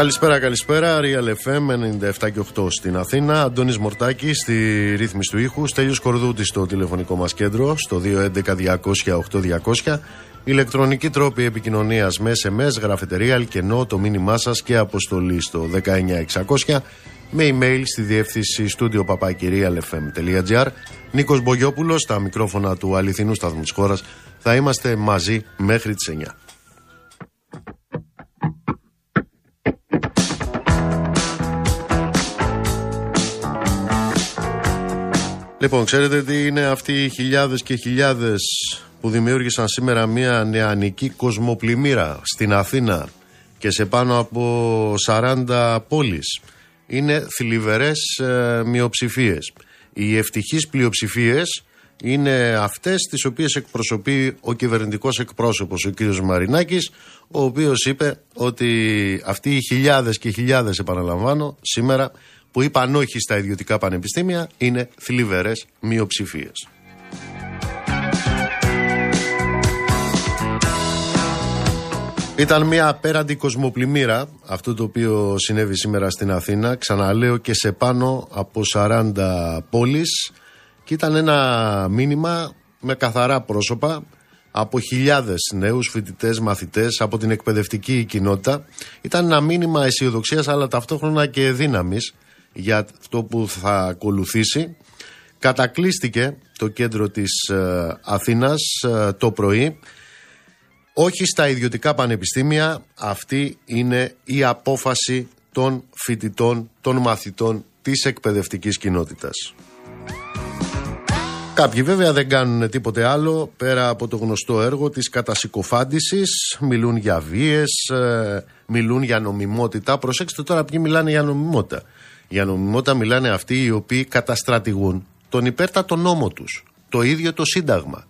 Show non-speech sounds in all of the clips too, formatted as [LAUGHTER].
Καλησπέρα, καλησπέρα. Real FM 97 και 8 στην Αθήνα. Αντώνης Μορτάκη στη ρύθμιση του ήχους. Στέλιος Κορδούτη στο τηλεφωνικό μας κέντρο στο 211-200-8200. Ηλεκτρονική τρόπη επικοινωνίας με SMS, γραφετερία, αλκενό, το μήνυμά σας και αποστολή στο 19600 με email στη διεύθυνση στούντιο papakirialfm.gr. Νίκος Μπογιόπουλος, στα μικρόφωνα του αληθινού σταθμού της χώρας. Θα είμαστε μαζί μέχρι τις 9. Λοιπόν, ξέρετε τι είναι αυτοί οι χιλιάδες και χιλιάδες που δημιούργησαν σήμερα μια νεανική κοσμοπλημμύρα στην Αθήνα και σε πάνω από 40 πόλεις. Είναι θλιβερές ε, μειοψηφίες. Οι ευτυχείς πλειοψηφίες είναι αυτές τις οποίες εκπροσωπεί ο κυβερνητικός εκπρόσωπος ο κ. Μαρινάκης ο οποίος είπε ότι αυτοί οι χιλιάδες και χιλιάδες επαναλαμβάνω σήμερα που είπαν όχι στα ιδιωτικά πανεπιστήμια είναι θλιβερές μειοψηφίες. Ήταν μια απέραντη κοσμοπλημμύρα αυτό το οποίο συνέβη σήμερα στην Αθήνα. Ξαναλέω και σε πάνω από 40 πόλεις. Και ήταν ένα μήνυμα με καθαρά πρόσωπα από χιλιάδες νέους φοιτητές, μαθητές από την εκπαιδευτική κοινότητα. Ήταν ένα μήνυμα αισιοδοξίας αλλά ταυτόχρονα και δύναμης για αυτό που θα ακολουθήσει. Κατακλείστηκε το κέντρο της ε, Αθήνας ε, το πρωί. Όχι στα ιδιωτικά πανεπιστήμια, αυτή είναι η απόφαση των φοιτητών, των μαθητών της εκπαιδευτικής κοινότητας. Κάποιοι βέβαια δεν κάνουν τίποτε άλλο πέρα από το γνωστό έργο της κατασυκοφάντησης, μιλούν για βίες, ε, μιλούν για νομιμότητα. Προσέξτε τώρα ποιοι μιλάνε για νομιμότητα. Για νομιμότητα μιλάνε αυτοί οι οποίοι καταστρατηγούν τον υπέρτατο νόμο τους, το ίδιο το Σύνταγμα,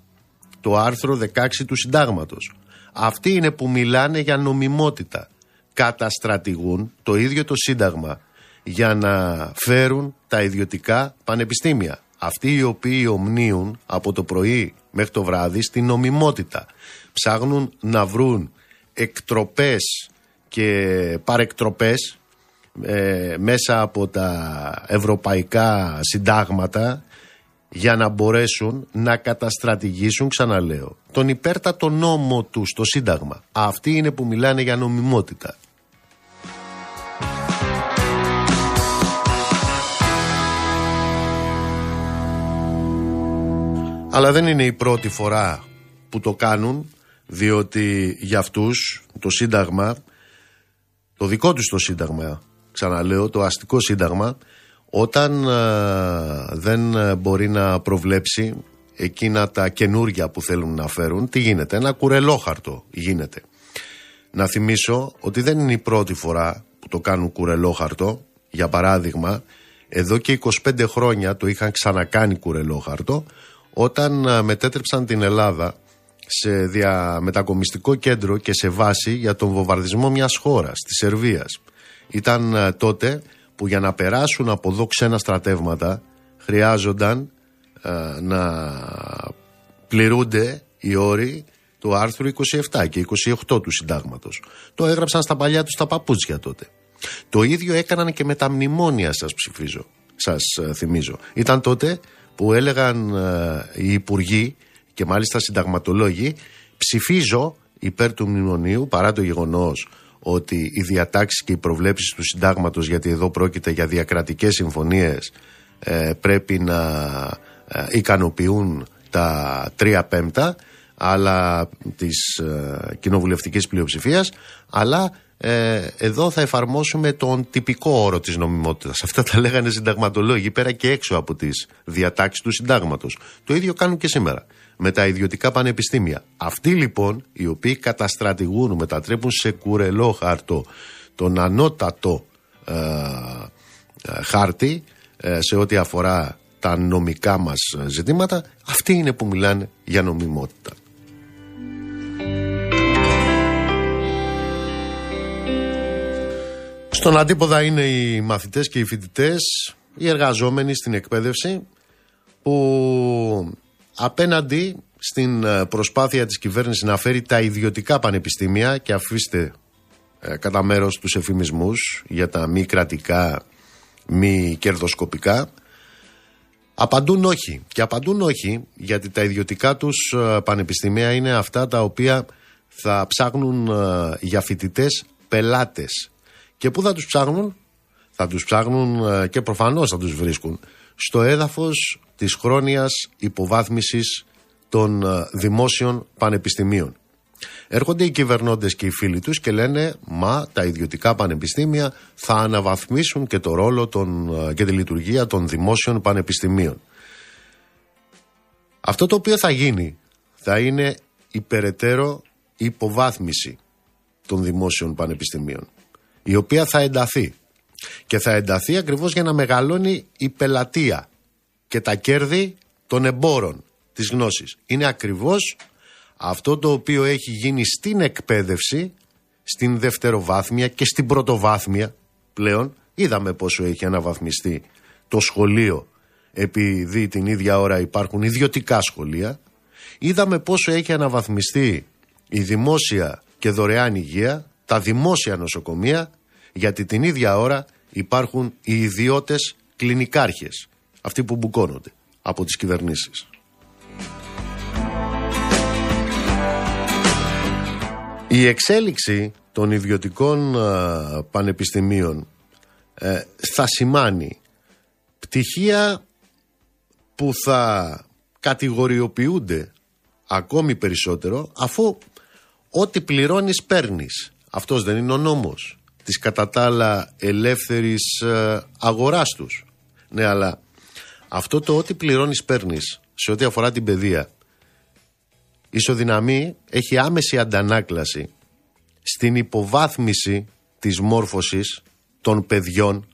το άρθρο 16 του Συντάγματος. Αυτοί είναι που μιλάνε για νομιμότητα. Καταστρατηγούν το ίδιο το Σύνταγμα για να φέρουν τα ιδιωτικά πανεπιστήμια. Αυτοί οι οποίοι ομνίουν από το πρωί μέχρι το βράδυ στην νομιμότητα. Ψάχνουν να βρουν εκτροπές και παρεκτροπές ε, μέσα από τα ευρωπαϊκά συντάγματα για να μπορέσουν να καταστρατηγήσουν, ξαναλέω, τον υπέρτατο νόμο τους στο Σύνταγμα. Αυτοί είναι που μιλάνε για νομιμότητα. Αλλά δεν είναι η πρώτη φορά που το κάνουν, διότι για αυτούς το Σύνταγμα, το δικό τους το Σύνταγμα, ξαναλέω, το αστικό Σύνταγμα, όταν ε, δεν ε, μπορεί να προβλέψει εκείνα τα καινούργια που θέλουν να φέρουν, τι γίνεται, ένα κουρελόχαρτο γίνεται. Να θυμίσω ότι δεν είναι η πρώτη φορά που το κάνουν κουρελόχαρτο, για παράδειγμα, εδώ και 25 χρόνια το είχαν ξανακάνει κουρελόχαρτο, όταν ε, μετέτρεψαν την Ελλάδα σε διαμετακομιστικό κέντρο και σε βάση για τον βομβαρδισμό μιας χώρας, της Σερβίας. Ήταν τότε που για να περάσουν από εδώ ξένα στρατεύματα χρειάζονταν ε, να πληρούνται οι όροι του άρθρου 27 και 28 του συντάγματος. Το έγραψαν στα παλιά τους τα παπούτσια τότε. Το ίδιο έκαναν και με τα μνημόνια σας ψηφίζω, σας ε, θυμίζω. Ήταν τότε που έλεγαν ε, οι υπουργοί και μάλιστα συνταγματολόγοι ψηφίζω υπέρ του μνημονίου παρά το γεγονός ότι οι διατάξεις και οι προβλέψεις του συντάγματος γιατί εδώ πρόκειται για διακρατικές συμφωνίες ε, πρέπει να ε, ικανοποιούν τα τρία πέμπτα αλλά της ε, κοινοβουλευτικής πλειοψηφίας αλλά ε, εδώ θα εφαρμόσουμε τον τυπικό όρο της νομιμότητας. [LAUGHS] Αυτά τα λέγανε συνταγματολόγοι πέρα και έξω από τις διατάξεις του συντάγματος. Το ίδιο κάνουν και σήμερα με τα ιδιωτικά πανεπιστήμια. Αυτοί λοιπόν οι οποίοι καταστρατηγούν, μετατρέπουν σε κουρελό χάρτο τον ανώτατο ε, ε, χάρτη ε, σε ό,τι αφορά τα νομικά μας ζητήματα, αυτοί είναι που μιλάνε για νομιμότητα. Στον αντίποδα είναι οι μαθητές και οι φοιτητές, οι εργαζόμενοι στην εκπαίδευση που απέναντι στην ε, προσπάθεια της κυβέρνησης να φέρει τα ιδιωτικά πανεπιστήμια και αφήστε ε, κατά μέρος τους εφημισμούς για τα μη κρατικά, μη κερδοσκοπικά. Απαντούν όχι. Και απαντούν όχι γιατί τα ιδιωτικά τους ε, πανεπιστήμια είναι αυτά τα οποία θα ψάχνουν ε, για φοιτητές πελάτες. Και πού θα τους ψάχνουν; Θα τους ψάχνουν ε, και προφανώς θα τους βρίσκουν στο έδαφος της χρόνιας υποβάθμισης των δημόσιων πανεπιστημίων. Έρχονται οι κυβερνώντες και οι φίλοι τους και λένε «Μα τα ιδιωτικά πανεπιστήμια θα αναβαθμίσουν και το ρόλο των, και τη λειτουργία των δημόσιων πανεπιστημίων». Αυτό το οποίο θα γίνει θα είναι η περαιτέρω υποβάθμιση των δημόσιων πανεπιστημίων η οποία θα ενταθεί και θα ενταθεί ακριβώς για να μεγαλώνει η πελατεία και τα κέρδη των εμπόρων της γνώσης. Είναι ακριβώς αυτό το οποίο έχει γίνει στην εκπαίδευση, στην δευτεροβάθμια και στην πρωτοβάθμια πλέον. Είδαμε πόσο έχει αναβαθμιστεί το σχολείο επειδή την ίδια ώρα υπάρχουν ιδιωτικά σχολεία. Είδαμε πόσο έχει αναβαθμιστεί η δημόσια και δωρεάν υγεία, τα δημόσια νοσοκομεία, γιατί την ίδια ώρα υπάρχουν οι ιδιώτες κλινικάρχες, αυτοί που μπουκώνονται από τις κυβερνήσεις. Η εξέλιξη των ιδιωτικών πανεπιστημίων ε, θα σημάνει πτυχία που θα κατηγοριοποιούνται ακόμη περισσότερο αφού ό,τι πληρώνεις παίρνεις. Αυτός δεν είναι ο νόμος της κατά τα άλλα ελεύθερης ε, αγοράς τους. Ναι, αλλά αυτό το ό,τι πληρώνεις παίρνεις σε ό,τι αφορά την παιδεία ισοδυναμεί, έχει άμεση αντανάκλαση στην υποβάθμιση της μόρφωσης των παιδιών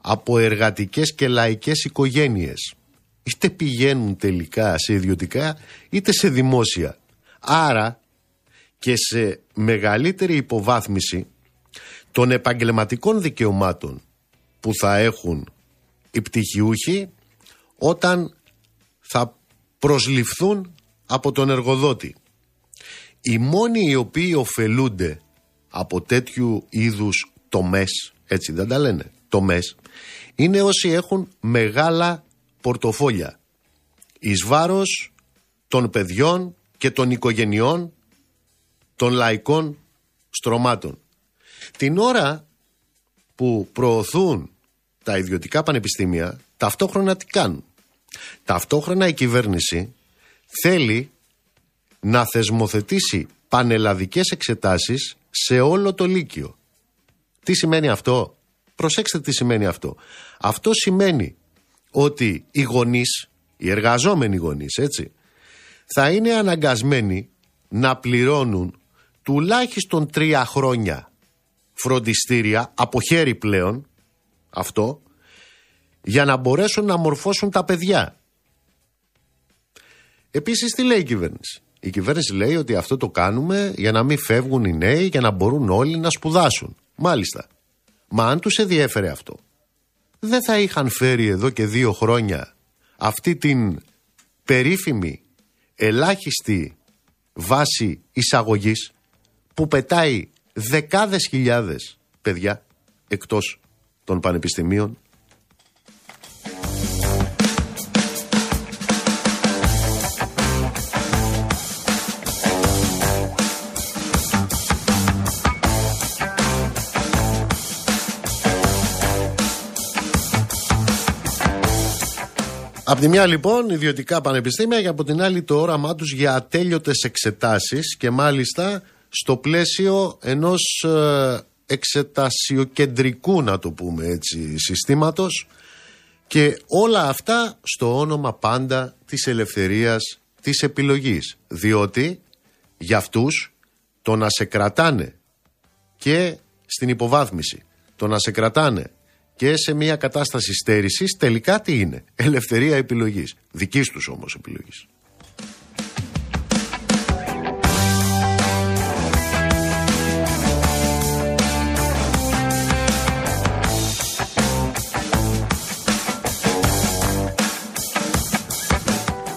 από εργατικές και λαϊκές οικογένειες. Είτε πηγαίνουν τελικά σε ιδιωτικά είτε σε δημόσια. Άρα και σε μεγαλύτερη υποβάθμιση των επαγγελματικών δικαιωμάτων που θα έχουν οι πτυχιούχοι όταν θα προσληφθούν από τον εργοδότη. Οι μόνοι οι οποίοι ωφελούνται από τέτοιου είδους τομές, έτσι δεν τα λένε, τομές, είναι όσοι έχουν μεγάλα πορτοφόλια εις βάρος των παιδιών και των οικογενειών των λαϊκών στρωμάτων. Την ώρα που προωθούν τα ιδιωτικά πανεπιστήμια, ταυτόχρονα τι κάνουν; Ταυτόχρονα η κυβέρνηση θέλει να θεσμοθετήσει πανελλαδικές εξετάσεις σε όλο το Λύκειο. Τι σημαίνει αυτό; Προσέξτε τι σημαίνει αυτό. Αυτό σημαίνει ότι οι γονείς, οι εργαζόμενοι γονείς, έτσι, θα είναι αναγκασμένοι να πληρώνουν τουλάχιστον τρία χρόνια φροντιστήρια, από χέρι πλέον, αυτό, για να μπορέσουν να μορφώσουν τα παιδιά. Επίσης τι λέει η κυβέρνηση; Η κυβέρνηση λέει ότι αυτό το κάνουμε για να μην φεύγουν οι νέοι, για να μπορούν όλοι να σπουδάσουν. Μάλιστα. Μα αν τους ενδιέφερε αυτό, δεν θα είχαν φέρει εδώ και δύο χρόνια αυτή την περίφημη ελάχιστη βάση εισαγωγής που πετάει δεκάδες χιλιάδες παιδιά εκτός των πανεπιστημίων Από τη μια λοιπόν ιδιωτικά πανεπιστήμια και από την άλλη το όραμά τους για ατέλειωτες εξετάσεις και μάλιστα στο πλαίσιο ενός ε, εξετασιοκεντρικού να το πούμε έτσι συστήματος και όλα αυτά στο όνομα πάντα της ελευθερίας της επιλογής. Διότι για αυτούς το να σε κρατάνε και στην υποβάθμιση το να σε κρατάνε και σε μια κατάσταση στέρησης τελικά τι είναι; Ελευθερία επιλογής. Δικής τους όμως επιλογής.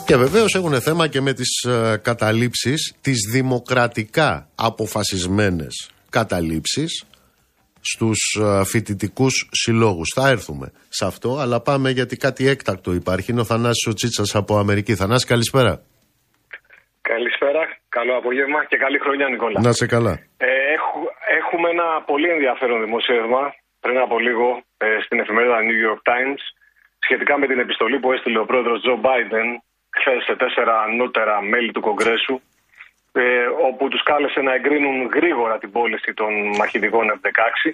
Και βεβαίως έχουν θέμα και με τις ε, καταλήψεις τις δημοκρατικά αποφασισμένες καταλήψεις στους ε, φοιτητικούς συλλόγους. Θα έρθουμε σε αυτό, αλλά πάμε γιατί κάτι έκτακτο υπάρχει. Είναι ο Θανάσης ο Τσίτσας από Αμερική. Θανάση, καλησπέρα. Καλησπέρα, καλό απόγευμα και καλή χρονιά Νικόλα. Να σε καλά. Ε, έχουμε ένα πολύ ενδιαφέρον δημοσίευμα πριν από λίγο ε, στην εφημερίδα New York Times σχετικά με την επιστολή που έστειλε ο πρόεδρος Τζο Μπάιντεν χθες σε τέσσερα ανώτερα μέλη του Κογκρέσου ε, όπου τους κάλεσε να εγκρίνουν γρήγορα την πώληση των μαχητικών F-16.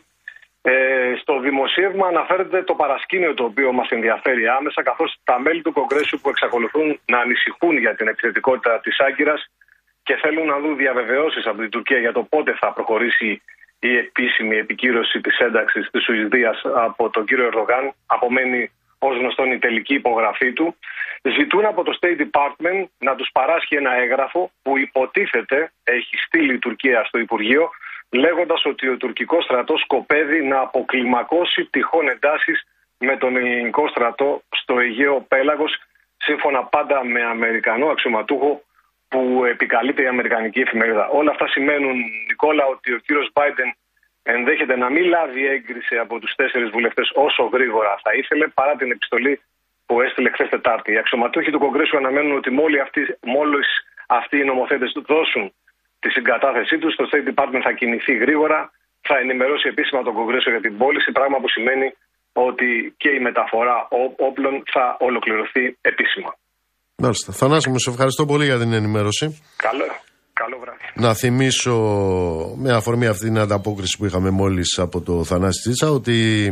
Ε, στο δημοσίευμα αναφέρεται το παρασκήνιο το οποίο μας ενδιαφέρει άμεσα καθώς τα μέλη του Κογκρέσου που εξακολουθούν να ανησυχούν για την επιθετικότητα της Άγκυρας και θέλουν να δουν διαβεβαιώσεις από την Τουρκία για το πότε θα προχωρήσει η επίσημη επικύρωση της ένταξης της Σουηδίας από τον κύριο Ερδογάν. Απομένει ως γνωστόν η τελική υπογραφή του, ζητούν από το State Department να τους παράσχει ένα έγγραφο που υποτίθεται έχει στείλει η Τουρκία στο Υπουργείο, λέγοντας ότι ο τουρκικός στρατός σκοπεύει να αποκλιμακώσει τυχόν εντάσεις με τον ελληνικό στρατό στο Αιγαίο Πέλαγος, σύμφωνα πάντα με Αμερικανό αξιωματούχο που επικαλείται η Αμερικανική εφημερίδα. Όλα αυτά σημαίνουν, Νικόλα, ότι ο κύριος Biden ενδέχεται να μην λάβει έγκριση από τους τέσσερις βουλευτές όσο γρήγορα θα ήθελε, παρά την επιστολή που έστειλε χθες Τετάρτη. Οι αξιωματούχοι του Κογκρέσου αναμένουν ότι μόλι αυτοί, μόλις αυτοί οι νομοθέτες δώσουν τη συγκατάθεσή τους, το State Department θα κινηθεί γρήγορα, θα ενημερώσει επίσημα τον Κογκρέσο για την πώληση, πράγμα που σημαίνει ότι και η μεταφορά όπλων θα ολοκληρωθεί επίσημα. Μάλιστα. Θανάση μου, σε ευχαριστώ πολύ για την ενημέρωση. Καλό. Καλό βράδυ. Να θυμίσω με αφορμή αυτή την ανταπόκριση που είχαμε μόλις από το Θανάση Τσίτσα ότι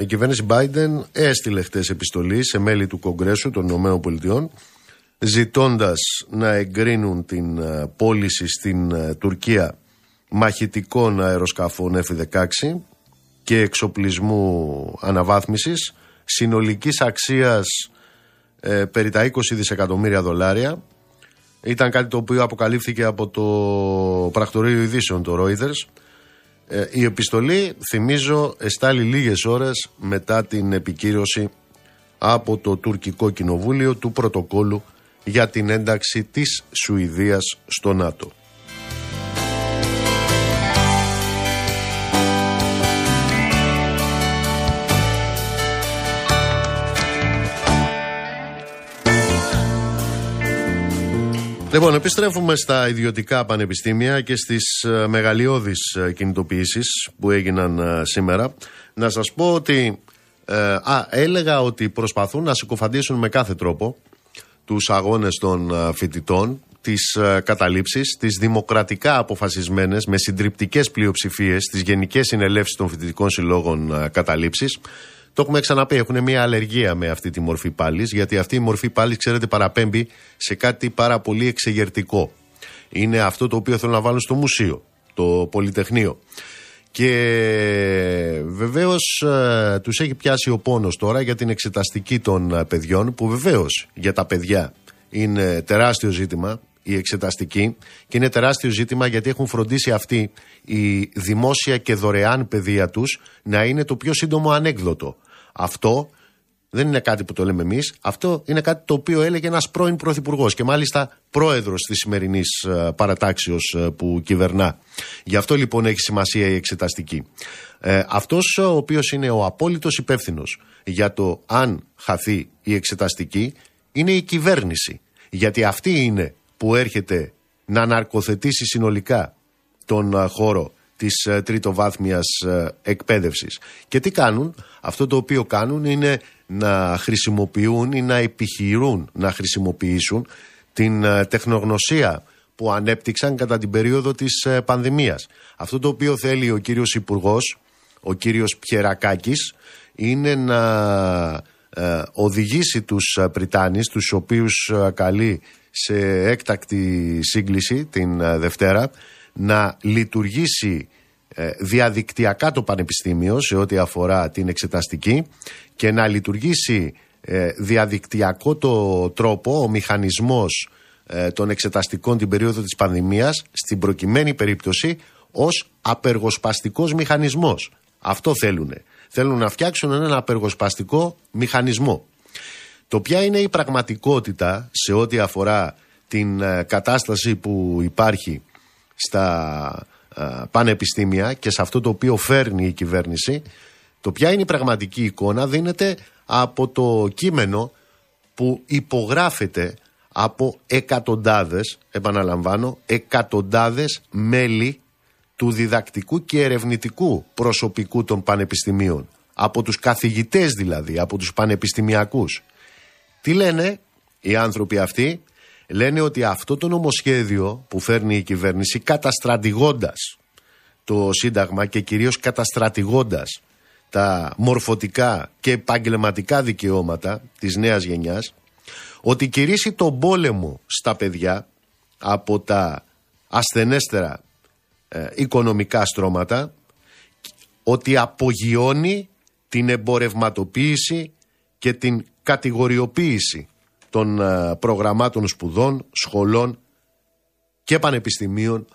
η κυβέρνηση Biden έστειλε χτε επιστολή σε μέλη του Κογκρέσου των ΗΠΑ ζητώντας να εγκρίνουν την ε, πώληση στην ε, Τουρκία μαχητικών αεροσκαφών F-16 και εξοπλισμού αναβάθμισης συνολικής αξίας ε, περί τα 20 δισεκατομμύρια δολάρια ήταν κάτι το οποίο αποκαλύφθηκε από το πρακτορείο ειδήσεων, το Reuters. Ε, η επιστολή, θυμίζω, εστάλει λίγες ώρες μετά την επικύρωση από το τουρκικό κοινοβούλιο του πρωτοκόλου για την ένταξη της Σουηδίας στο ΝΑΤΟ. Λοιπόν, επιστρέφουμε στα ιδιωτικά πανεπιστήμια και στις ε, μεγαλειώδεις ε, κινητοποιήσεις που έγιναν ε, σήμερα. Να σας πω ότι, α, έλεγα ότι προσπαθούν να συκοφαντήσουν με κάθε τρόπο τους αγώνες των φοιτητών, τις καταλήψεις, τις δημοκρατικά αποφασισμένες με συντριπτικές πλειοψηφίες, τις γενικές συνελεύσεις των φοιτητικών συλλόγων καταλήψεις, το έχουμε ξαναπεί, έχουν μια αλλεργία με αυτή τη μορφή πάλι, γιατί αυτή η μορφή πάλι, ξέρετε, παραπέμπει σε κάτι πάρα πολύ εξεγερτικό. Είναι αυτό το οποίο θέλουν να βάλουν στο μουσείο, το Πολυτεχνείο. Και βεβαίως ε, τους έχει πιάσει ο πόνος τώρα για την εξεταστική των ε, παιδιών, που βεβαίως για τα παιδιά είναι τεράστιο ζήτημα η εξεταστική και είναι τεράστιο ζήτημα γιατί έχουν φροντίσει αυτή η δημόσια και δωρεάν παιδεία τους να είναι το πιο σύντομο ανέκδοτο. Αυτό δεν είναι κάτι που το λέμε εμείς. Αυτό είναι κάτι το οποίο έλεγε ένας πρώην πρωθυπουργός και μάλιστα πρόεδρος της σημερινής ε, παρατάξεως ε, που κυβερνά. Γι' αυτό λοιπόν έχει σημασία η εξεταστική. Ε, αυτός ο οποίος είναι ο απόλυτος υπεύθυνος για το αν χαθεί η εξεταστική είναι η κυβέρνηση. Γιατί αυτή είναι που έρχεται να ναρκοθετήσει συνολικά τον ε, χώρο της ε, τριτοβάθμιας ε, εκπαίδευσης. Και τι κάνουν, αυτό το οποίο κάνουν είναι να χρησιμοποιούν ή να επιχειρούν να χρησιμοποιήσουν την τεχνογνωσία που ανέπτυξαν κατά την περίοδο της πανδημίας. Αυτό το οποίο θέλει ο κύριος Υπουργός, ο κύριος Πιερακάκης, είναι να οδηγήσει τους Πριτάνης, τους οποίους καλεί σε έκτακτη σύγκληση την ε, Δευτέρα να λειτουργήσει ε, διαδικτυακά το Πανεπιστήμιο σε ό,τι αφορά την εξεταστική και να λειτουργήσει ε, διαδικτυακό το τρόπο, ο μηχανισμός των εξεταστικών την περίοδο της πανδημίας στην προκειμένη περίπτωση ως απεργοσπαστικός μηχανισμός. Αυτό θέλουν. Θέλουν να φτιάξουν έναν απεργοσπαστικό μηχανισμό. Το ποια είναι η πραγματικότητα σε ό,τι αφορά την ε, κατάσταση που υπάρχει στα πανεπιστήμια και σε αυτό το οποίο φέρνει η κυβέρνηση, το ποια είναι η πραγματική εικόνα δίνεται από το κείμενο που υπογράφεται από εκατοντάδες, επαναλαμβάνω, εκατοντάδες μέλη του διδακτικού και ερευνητικού προσωπικού των πανεπιστημίων. Από τους καθηγητές δηλαδή, από τους πανεπιστημιακούς. Τι λένε οι άνθρωποι αυτοί, λένε ότι αυτό το νομοσχέδιο που φέρνει η κυβέρνηση καταστρατηγώντας το Σύνταγμα και κυρίως καταστρατηγώντας τα μορφωτικά και επαγγελματικά δικαιώματα της νέας γενιάς ότι κηρύσσει τον πόλεμο στα παιδιά από τα ασθενέστερα ε, οικονομικά στρώματα ότι απογειώνει την εμπορευματοποίηση και την κατηγοριοποίηση των ε, προγραμμάτων σπουδών, σχολών και πανεπιστημίων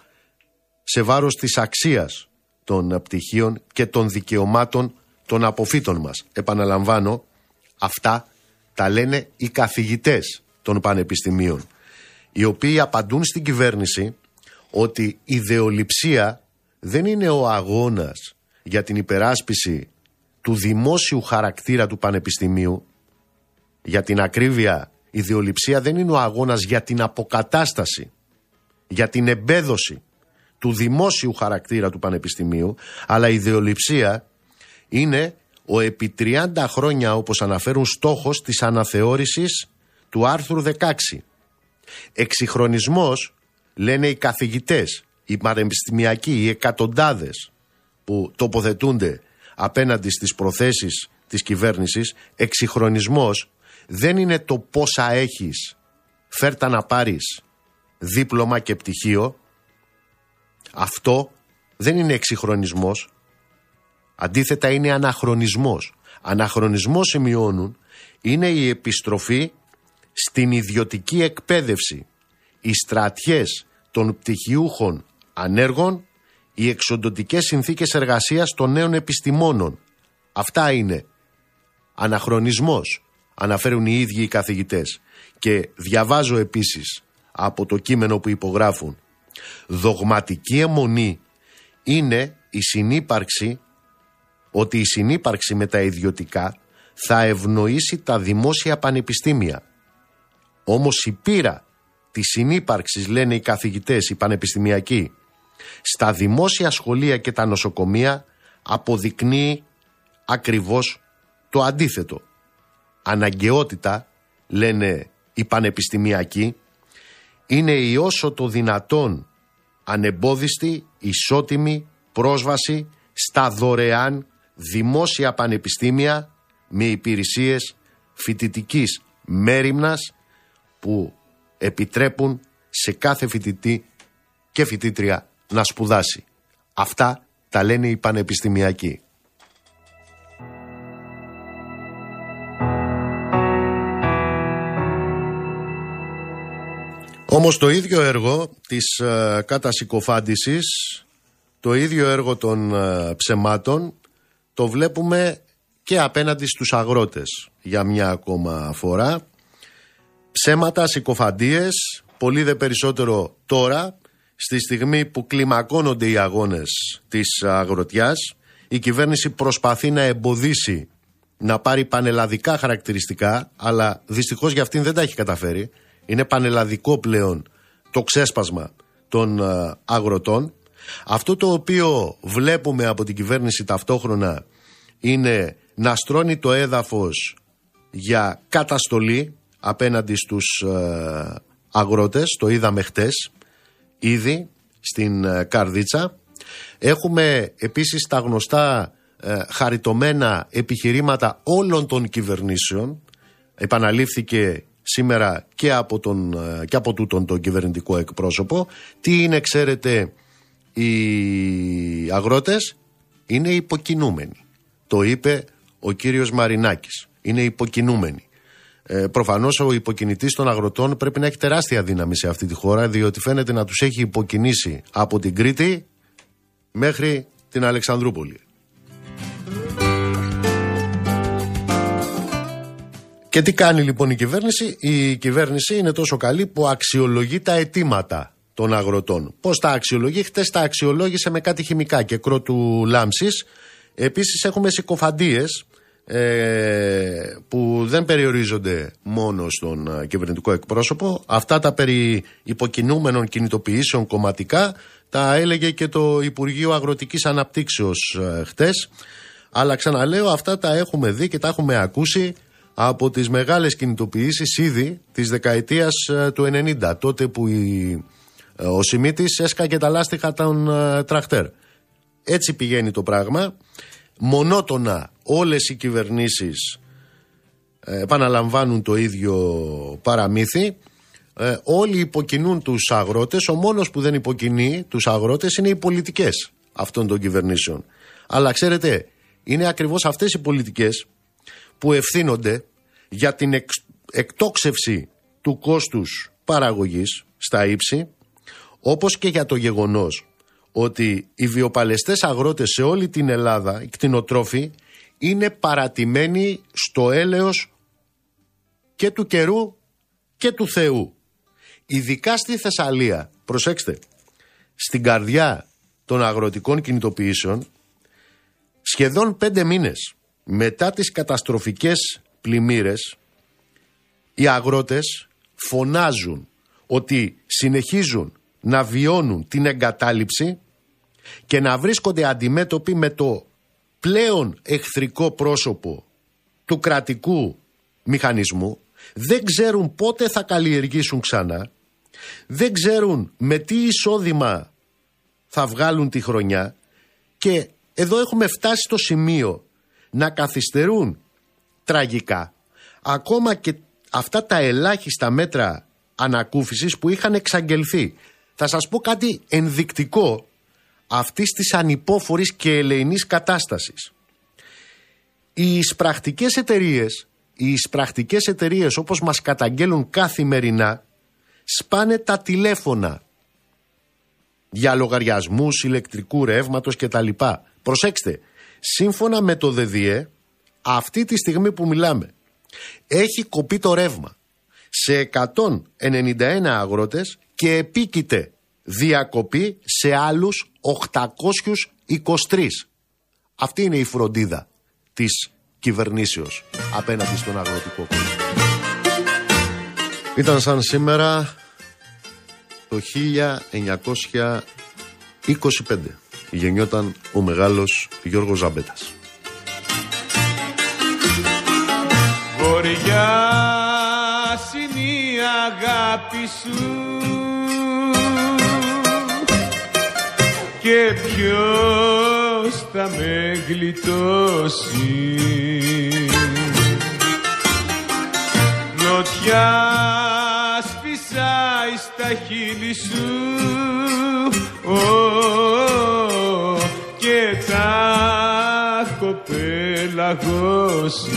σε βάρος της αξίας των πτυχίων και των δικαιωμάτων των αποφύτων μας. Επαναλαμβάνω, αυτά τα λένε οι καθηγητές των πανεπιστημίων, οι οποίοι απαντούν στην κυβέρνηση ότι η ιδεολειψία δεν είναι ο αγώνας για την υπεράσπιση του δημόσιου χαρακτήρα του πανεπιστημίου, για την ακρίβεια η ιδεολειψία δεν είναι ο αγώνας για την αποκατάσταση, για την εμπέδωση του δημόσιου χαρακτήρα του πανεπιστημίου, αλλά η ιδεολειψία είναι ο επί 30 χρόνια όπως αναφέρουν στόχος της αναθεώρησης του άρθρου 16. Εξυγχρονισμός λένε οι καθηγητές, οι πανεπιστημιακοί, οι εκατοντάδες που τοποθετούνται απέναντι στις προθέσεις της κυβέρνησης, εξυγχρονισμός δεν είναι το πόσα έχεις, φέρτα να πάρεις δίπλωμα και πτυχίο. Αυτό δεν είναι εξυγχρονισμός, Αντίθετα είναι αναχρονισμός. Αναχρονισμός σημειώνουν είναι η επιστροφή στην ιδιωτική εκπαίδευση. Οι στρατιές των πτυχιούχων ανέργων, οι εξοντοτικές συνθήκες εργασίας των νέων επιστημόνων. Αυτά είναι. Αναχρονισμός, αναφέρουν οι ίδιοι οι καθηγητές. Και διαβάζω επίσης από το κείμενο που υπογράφουν. Δογματική αιμονή είναι η συνύπαρξη ότι η συνύπαρξη με τα ιδιωτικά θα ευνοήσει τα δημόσια πανεπιστήμια. Όμως η πείρα της συνύπαρξης, λένε οι καθηγητές, οι πανεπιστημιακοί, στα δημόσια σχολεία και τα νοσοκομεία αποδεικνύει ακριβώς το αντίθετο. Αναγκαιότητα, λένε οι πανεπιστημιακοί, είναι η όσο το δυνατόν ανεμπόδιστη, ισότιμη πρόσβαση στα δωρεάν δημόσια πανεπιστήμια με υπηρεσίες φοιτητικής μέρημνας που επιτρέπουν σε κάθε φοιτητή και φοιτήτρια να σπουδάσει. Αυτά τα λένε οι πανεπιστημιακοί. Όμως το ίδιο έργο της ε, κατασυκοφάντησης, το ίδιο έργο των ε, ψεμάτων το βλέπουμε και απέναντι στους αγρότες για μια ακόμα φορά. Ψέματα, συκοφαντίες, πολύ δε περισσότερο τώρα, στη στιγμή που κλιμακώνονται οι αγώνες της αγροτιάς, η κυβέρνηση προσπαθεί να εμποδίσει να πάρει πανελλαδικά χαρακτηριστικά, αλλά δυστυχώς για αυτήν δεν τα έχει καταφέρει. Είναι πανελλαδικό πλέον το ξέσπασμα των ε, αγροτών αυτό το οποίο βλέπουμε από την κυβέρνηση ταυτόχρονα είναι να στρώνει το έδαφος για καταστολή απέναντι στους ε, αγρότες, το είδαμε χτες ήδη στην ε, Καρδίτσα. Έχουμε επίσης τα γνωστά ε, χαριτωμένα επιχειρήματα όλων των κυβερνήσεων. Επαναλήφθηκε σήμερα και από, τον, ε, και από τούτον τον κυβερνητικό εκπρόσωπο. Τι είναι ξέρετε οι αγρότες; Είναι υποκινούμενοι. Το είπε ο κύριος Μαρινάκης. Είναι υποκινούμενοι. Ε, Προφανώς ο υποκινητής των αγροτών πρέπει να έχει τεράστια δύναμη σε αυτή τη χώρα, διότι φαίνεται να τους έχει υποκινήσει από την Κρήτη μέχρι την Αλεξανδρούπολη. Και τι κάνει λοιπόν η κυβέρνηση; Η κυβέρνηση είναι τόσο καλή που αξιολογεί τα αιτήματα των αγροτών. Πώς τα αξιολογεί, χτε τα αξιολόγησε με κάτι χημικά και κρότου λάμψης. Επίσης έχουμε συκοφαντίες ε, που δεν περιορίζονται μόνο στον ε, κυβερνητικό εκπρόσωπο. Αυτά τα περί υποκινούμενων κινητοποιήσεων κομματικά τα έλεγε και το Υπουργείο Αγροτικής Αναπτύξεως ε, χτες. Αλλά ξαναλέω αυτά τα έχουμε δει και τα έχουμε ακούσει από τις μεγάλες κινητοποιήσεις ήδη της δεκαετίας ε, του 90 τότε που η, ε, ο Σιμίτης έσκαγε τα λάστιχα των τραχτέρ. Έτσι πηγαίνει το πράγμα. Μονότονα όλες οι κυβερνήσεις επαναλαμβάνουν το ίδιο παραμύθι ε, όλοι υποκινούν τους αγρότες, ο μόνος που δεν υποκινεί τους αγρότες είναι οι πολιτικές αυτών των κυβερνήσεων. Αλλά ξέρετε, είναι ακριβώς αυτές οι πολιτικές που ευθύνονται για την εκτόξευση του κόστους παραγωγής στα ύψη, όπως και για το γεγονός ότι οι βιοπαλαιστές αγρότες σε όλη την Ελλάδα, οι κτηνοτρόφοι, είναι παρατημένοι στο έλεος και του καιρού και του Θεού. Ειδικά στη Θεσσαλία, προσέξτε, στην καρδιά των αγροτικών κινητοποιήσεων, σχεδόν πέντε μήνες μετά τις καταστροφικές πλημμύρες, οι αγρότες φωνάζουν ότι συνεχίζουν να βιώνουν την εγκατάλειψη και να βρίσκονται αντιμέτωποι με το πλέον εχθρικό πρόσωπο του κρατικού μηχανισμού, δεν ξέρουν πότε θα καλλιεργήσουν ξανά. Δεν ξέρουν με τι εισόδημα θα βγάλουν τη χρονιά. Και εδώ έχουμε φτάσει στο σημείο να καθυστερούν τραγικά ακόμα και αυτά τα ελάχιστα μέτρα ανακούφισης που είχαν εξαγγελθεί. Θα σας πω κάτι ενδεικτικό αυτής της ανυπόφορης και ελεηνής κατάστασης. Οι εισπρακτικές εταιρείες, οι εισπρακτικές εταιρείες όπως μας καταγγέλουν καθημερινά σπάνε τα τηλέφωνα για λογαριασμούς ηλεκτρικού ρεύματος κτλ. Προσέξτε, σύμφωνα με το ΔΔΕ, αυτή τη στιγμή που μιλάμε, έχει κοπεί το ρεύμα σε 191 αγρότες και επίκειται διακοπή σε άλλους 823. Αυτή είναι η φροντίδα της κυβερνήσεως απέναντι στον αγροτικό κόσμο. Ήταν σαν σήμερα το 1925. Γεννιόταν ο μεγάλος Γιώργος Ζαμπέτας. Βορειά είναι η αγάπη σου. Και ποιος θα με γλιτώσει. Νοτιά σφυσάει στα χείλη σου. Και πέλαγος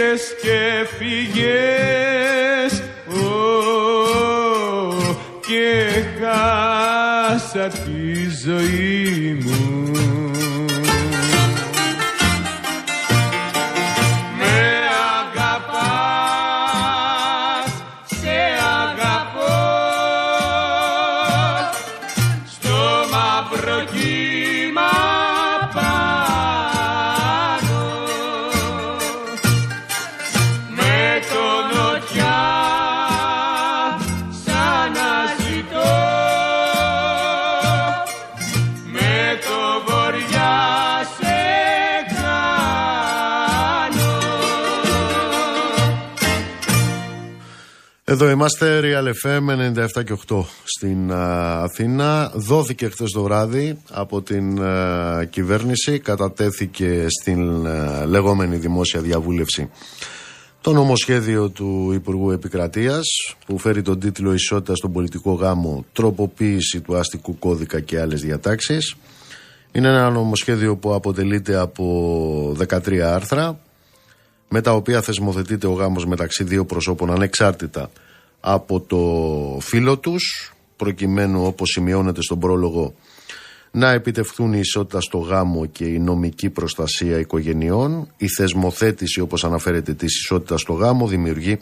έχω πελαγώσει Προκύμα Εδώ είμαστε, Real FM 97 και 8 στην Αθήνα. Δόθηκε χθες το βράδυ από την κυβέρνηση, κατατέθηκε στην λεγόμενη δημόσια διαβούλευση το νομοσχέδιο του Υπουργού Επικρατείας που φέρει τον τίτλο Ισότητα στον πολιτικό γάμο, τροποποίηση του αστικού κώδικα και άλλες διατάξεις. Είναι ένα νομοσχέδιο που αποτελείται από 13 άρθρα με τα οποία θεσμοθετείται ο γάμος μεταξύ δύο προσώπων ανεξάρτητα από το φύλλο τους προκειμένου όπως σημειώνεται στον πρόλογο να επιτευχθούν η ισότητα στο γάμο και η νομική προστασία οικογενειών. Η θεσμοθέτηση όπως αναφέρεται της ισότητας στο γάμο δημιουργεί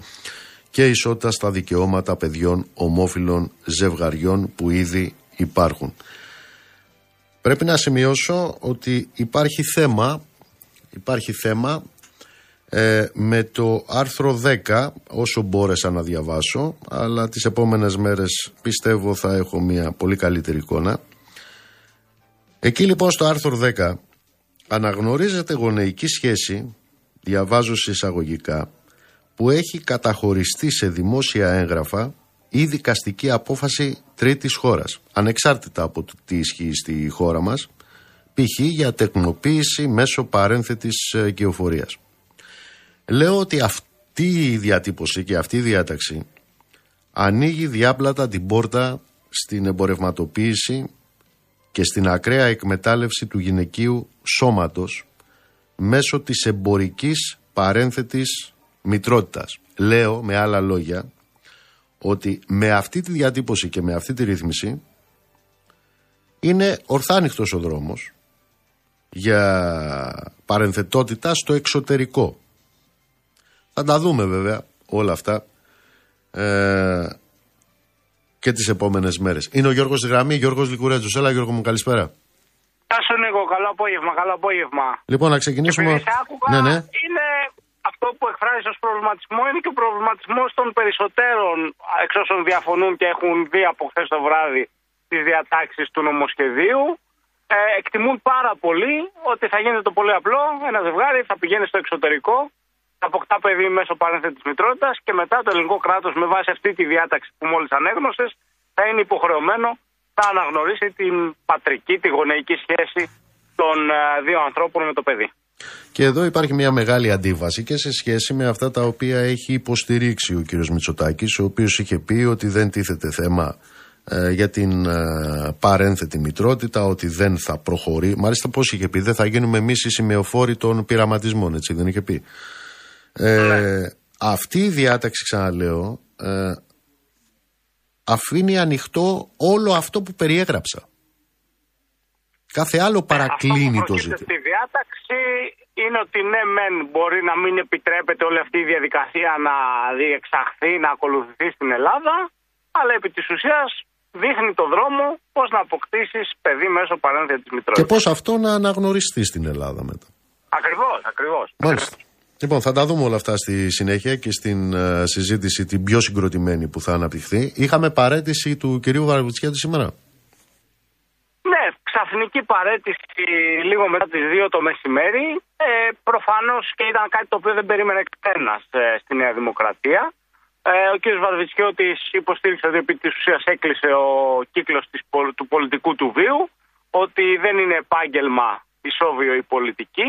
και ισότητα στα δικαιώματα παιδιών ομόφυλων ζευγαριών που ήδη υπάρχουν. Πρέπει να σημειώσω ότι υπάρχει θέμα, υπάρχει θέμα ε, με το άρθρο 10 όσο μπόρεσα να διαβάσω αλλά τις επόμενες μέρες πιστεύω θα έχω μια πολύ καλύτερη εικόνα Εκεί λοιπόν στο άρθρο 10 αναγνωρίζεται γονεϊκή σχέση, διαβάζω εισαγωγικά, που έχει καταχωριστεί σε δημόσια έγγραφα ή δικαστική απόφαση τρίτης χώρας, ανεξάρτητα από το τι ισχύει στη χώρα μας, π.χ. για τεκνοποίηση μέσω παρένθετης ε, κυοφορίας. Λέω ότι αυτή η διατύπωση και αυτή η διάταξη ανοίγει διάπλατα την πόρτα στην εμπορευματοποίηση και στην ακραία εκμετάλλευση του γυναικείου σώματος μέσω της εμπορικής παρένθετης μητρότητας. Λέω με άλλα λόγια ότι με αυτή τη διατύπωση και με αυτή τη ρύθμιση είναι ορθάνυχτος ο δρόμος για παρενθετότητα στο εξωτερικό. Θα τα δούμε βέβαια όλα αυτά ε, και τις επόμενες μέρες. Είναι ο Γιώργος Γραμμή, Γιώργος Λικουρέτζος. Έλα, Γιώργο μου, καλησπέρα. Γεια σου, Νίκο. Καλό απόγευμα, καλό απόγευμα. Λοιπόν, να ξεκινήσουμε. Επειδή άκουγα, ναι, ναι. Είναι αυτό που εκφράζεις ως προβληματισμό είναι και ο προβληματισμός των περισσότερων εξ όσων διαφωνούν και έχουν δει από χθες το βράδυ τις διατάξεις του νομοσχεδίου. Ε, εκτιμούν πάρα πολύ ότι θα γίνεται το πολύ απλό. Ένα ζευγάρι θα πηγαίνει στο εξωτερικό αποκτά παιδί μέσω παρένθετη μητρότητας και μετά το ελληνικό κράτος με βάση αυτή τη διάταξη που μόλις ανέγνωσες θα είναι υποχρεωμένο να αναγνωρίσει την πατρική, τη γονεϊκή σχέση των ε, δύο ανθρώπων με το παιδί. Και εδώ υπάρχει μια μεγάλη αντίβαση και σε σχέση με αυτά τα οποία έχει υποστηρίξει ο κύριος Μητσοτάκης, ο οποίος είχε πει ότι δεν τίθεται θέμα ε, για την ε, παρένθετη μητρότητα, ότι δεν θα προχωρεί. Μάλιστα πώς είχε πει, δεν θα γίνουμε εμείς οι σημεοφόροι των πειραματισμών, έτσι δεν είχε πει. Ε, Αυτή η διάταξη, ξαναλέω, ε, αφήνει ανοιχτό όλο αυτό που περιέγραψα. Κάθε άλλο παρακλίνει το ζήτημα. Στη διάταξη είναι ότι ναι, μεν μπορεί να μην επιτρέπεται όλη αυτή η διαδικασία να διεξαχθεί, να ακολουθηθεί στην Ελλάδα, αλλά επί της ουσίας δείχνει το δρόμο πώς να αποκτήσεις παιδί μέσω παρένθετης μητρότητας. Και πώς αυτό να αναγνωριστεί στην Ελλάδα μετά. Ακριβώς, ακριβώς. Μάλιστα. Λοιπόν, θα τα δούμε όλα αυτά στη συνέχεια και στην uh, συζήτηση την πιο συγκροτημένη που θα αναπτυχθεί. Είχαμε παρέτηση του κυρίου Βαρβουτσιάτη σήμερα; Ναι, ξαφνική παρέτηση λίγο μετά τις 2 το μεσημέρι. Ε, προφανώς και ήταν κάτι το οποίο δεν περίμενε κανένας ε, στη Νέα Δημοκρατία. Ε, ο κ. Βαρβιτσιώτης υποστήριξε ότι επί της ουσίας έκλεισε ο κύκλος της, του πολιτικού του βίου, ότι δεν είναι επάγγελμα ισόβιο η πολιτική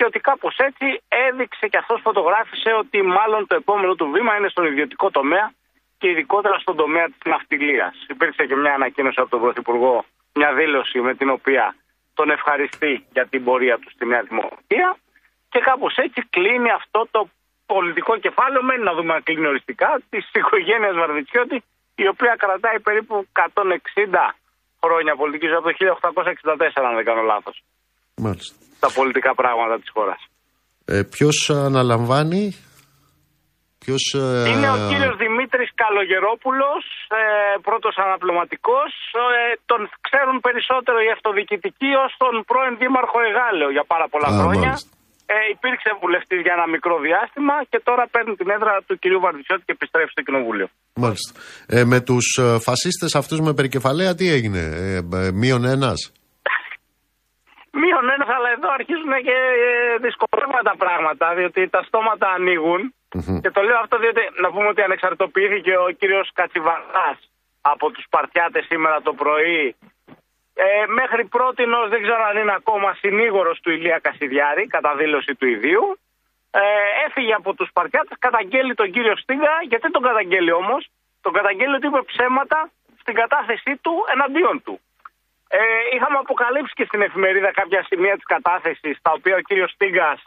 και ότι κάπως έτσι έδειξε και αυτός φωτογράφησε ότι μάλλον το επόμενο του βήμα είναι στον ιδιωτικό τομέα και ειδικότερα στον τομέα της ναυτιλίας. Υπήρξε και μια ανακοίνωση από τον Πρωθυπουργό, μια δήλωση με την οποία τον ευχαριστεί για την πορεία του στη Νέα Δημοκρατία και κάπως έτσι κλείνει αυτό το πολιτικό κεφάλαιο, μένει να δούμε αν κλείνει οριστικά, της οικογένειας Βαρβιτσιώτη, η οποία κρατάει περίπου 160 χρόνια πολιτικής από το 1864, αν δεν κάνω λάθος. Μάλιστα τα πολιτικά πράγματα της χώρας. Ε, ποιος αναλαμβάνει, ποιος... Ε, Είναι ο κύριος Δημήτρης Καλογερόπουλος, ε, πρώτος αναπληρωματικός. Ε, τον ξέρουν περισσότερο οι αυτοδιοικητικοί ως τον πρώην Δήμαρχο Εγάλεο για πάρα πολλά χρόνια. Ε, υπήρξε βουλευτής για ένα μικρό διάστημα και τώρα παίρνει την έδρα του κυρίου Βαρδισιώτη και επιστρέφει στο κοινοβούλιο. Μάλιστα. Ε, με τους ε, φασίστες αυτούς με περικεφαλαία τι έγινε, ε, ε, μείον ένας; Μείον ένα, αλλά εδώ αρχίζουν και ε, δυσκολεύουν τα πράγματα, διότι τα στόματα ανοίγουν Και το λέω αυτό διότι να πούμε ότι ανεξαρτοποιήθηκε ο κύριος Κατσιβανάς από τους Παρτιάτες σήμερα το πρωί. Ε, μέχρι πρώτη δεν ξέρω αν είναι ακόμα συνήγορος του Ηλία Κασιδιάρη, κατά δήλωση του ιδίου. Ε, έφυγε από τους Παρτιάτες, καταγγέλει τον κύριο Στίγα. Γιατί τον καταγγέλει όμως, τον καταγγέλει ότι είπε ψέματα στην κατάθεσή του εναντίον του. Ε, είχαμε αποκαλύψει και στην εφημερίδα κάποια σημεία της κατάθεσης, τα οποία ο κύριος Στίγκας.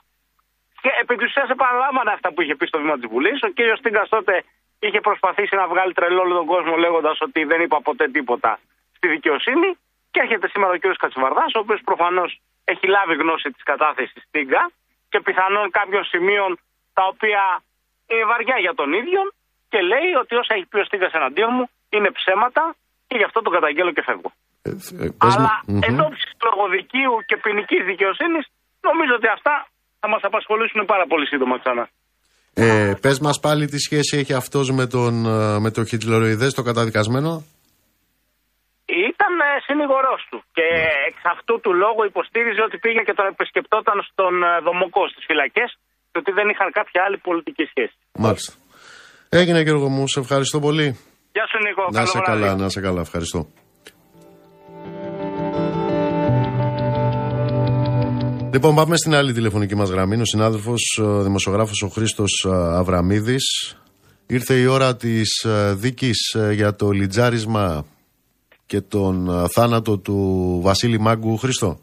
Και επί της ουσίας επαναλάμβανε αυτά που είχε πει στο βήμα της Βουλής. Ο κύριος Στίγκας τότε είχε προσπαθήσει να βγάλει τρελό όλο τον κόσμο λέγοντας ότι δεν είπα ποτέ τίποτα στη δικαιοσύνη. Και έρχεται σήμερα ο κύριος Κατσιβαρδά, ο οποίος προφανώς έχει λάβει γνώση της κατάθεσης Στίγκα και πιθανόν κάποιων σημείων τα οποία είναι βαριά για τον ίδιο και λέει ότι όσα έχει πει ο Στίγκας εναντίον μου είναι ψέματα και γι' αυτό τον καταγγέλω και φεύγω. Ε, ε, Αλλά εν ώψη λογοδικίου και ποινική δικαιοσύνη, νομίζω ότι αυτά θα μας απασχολήσουν πάρα πολύ σύντομα ξανά. Ε, Πες μας πάλι τι σχέση έχει αυτός με, τον, ε, με το Χιτλεροειδέ, το καταδικασμένο. Ήταν συνηγορός του και εξ αυτού του λόγου υποστήριζε ότι πήγε και τον επισκεπτόταν στον Δομοκό στις φυλακές και ότι δεν είχαν κάποια άλλη πολιτική σχέση. Μάλιστα. Έγινε Γιώργο μου, σε ευχαριστώ πολύ. Γεια σου Νίκο. Να σε καλά, να σε καλά, ευχαριστώ. Λοιπόν, πάμε στην άλλη τηλεφωνική μας γραμμή. Ο συνάδελφος, ο δημοσιογράφος ο Χρήστος Αβραμίδης. Ήρθε η ώρα της δίκης για το λιτζάρισμα και τον θάνατο του Βασίλη Μάγκου. Χρήστο.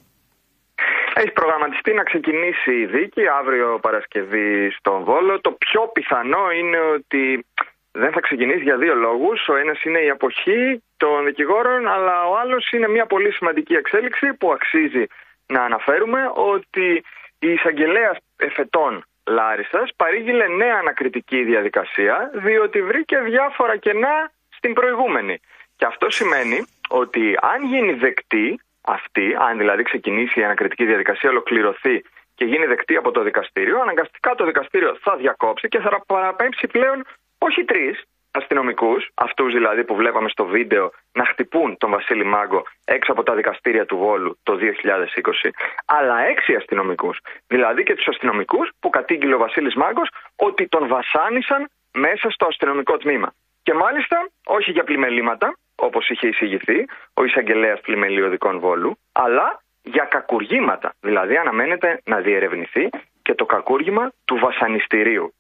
Έχεις προγραμματιστεί να ξεκινήσει η δίκη αύριο Παρασκευή στον Βόλο. Το πιο πιθανό είναι ότι δεν θα ξεκινήσει για δύο λόγους. Ο ένας είναι η αποχή των δικηγόρων, αλλά ο άλλος είναι μια πολύ σημαντική εξέλιξη που αξίζει να αναφέρουμε ότι η εισαγγελέα εφετών Λάρισα παρήγγειλε νέα ανακριτική διαδικασία, διότι βρήκε διάφορα κενά στην προηγούμενη. Και αυτό σημαίνει ότι αν γίνει δεκτή αυτή, αν δηλαδή ξεκινήσει η ανακριτική διαδικασία, ολοκληρωθεί και γίνει δεκτή από το δικαστήριο, αναγκαστικά το δικαστήριο θα διακόψει και θα παραπέμψει πλέον όχι τρεις, αστυνομικούς, αυτούς δηλαδή που βλέπαμε στο βίντεο να χτυπούν τον Βασίλη Μάγκο έξω από τα δικαστήρια του Βόλου το 2020, αλλά έξι αστυνομικούς. Δηλαδή και τους αστυνομικούς που κατήγγειλε ο Βασίλης Μάγκος ότι τον βασάνισαν μέσα στο αστυνομικό τμήμα. Και μάλιστα όχι για πλημελήματα, όπως είχε εισηγηθεί ο εισαγγελέας πλημελιωδικών Βόλου, αλλά για κακουργήματα. Δηλαδή αναμένεται να διερευνηθεί και το κακούργημα του βασανιστηρίου.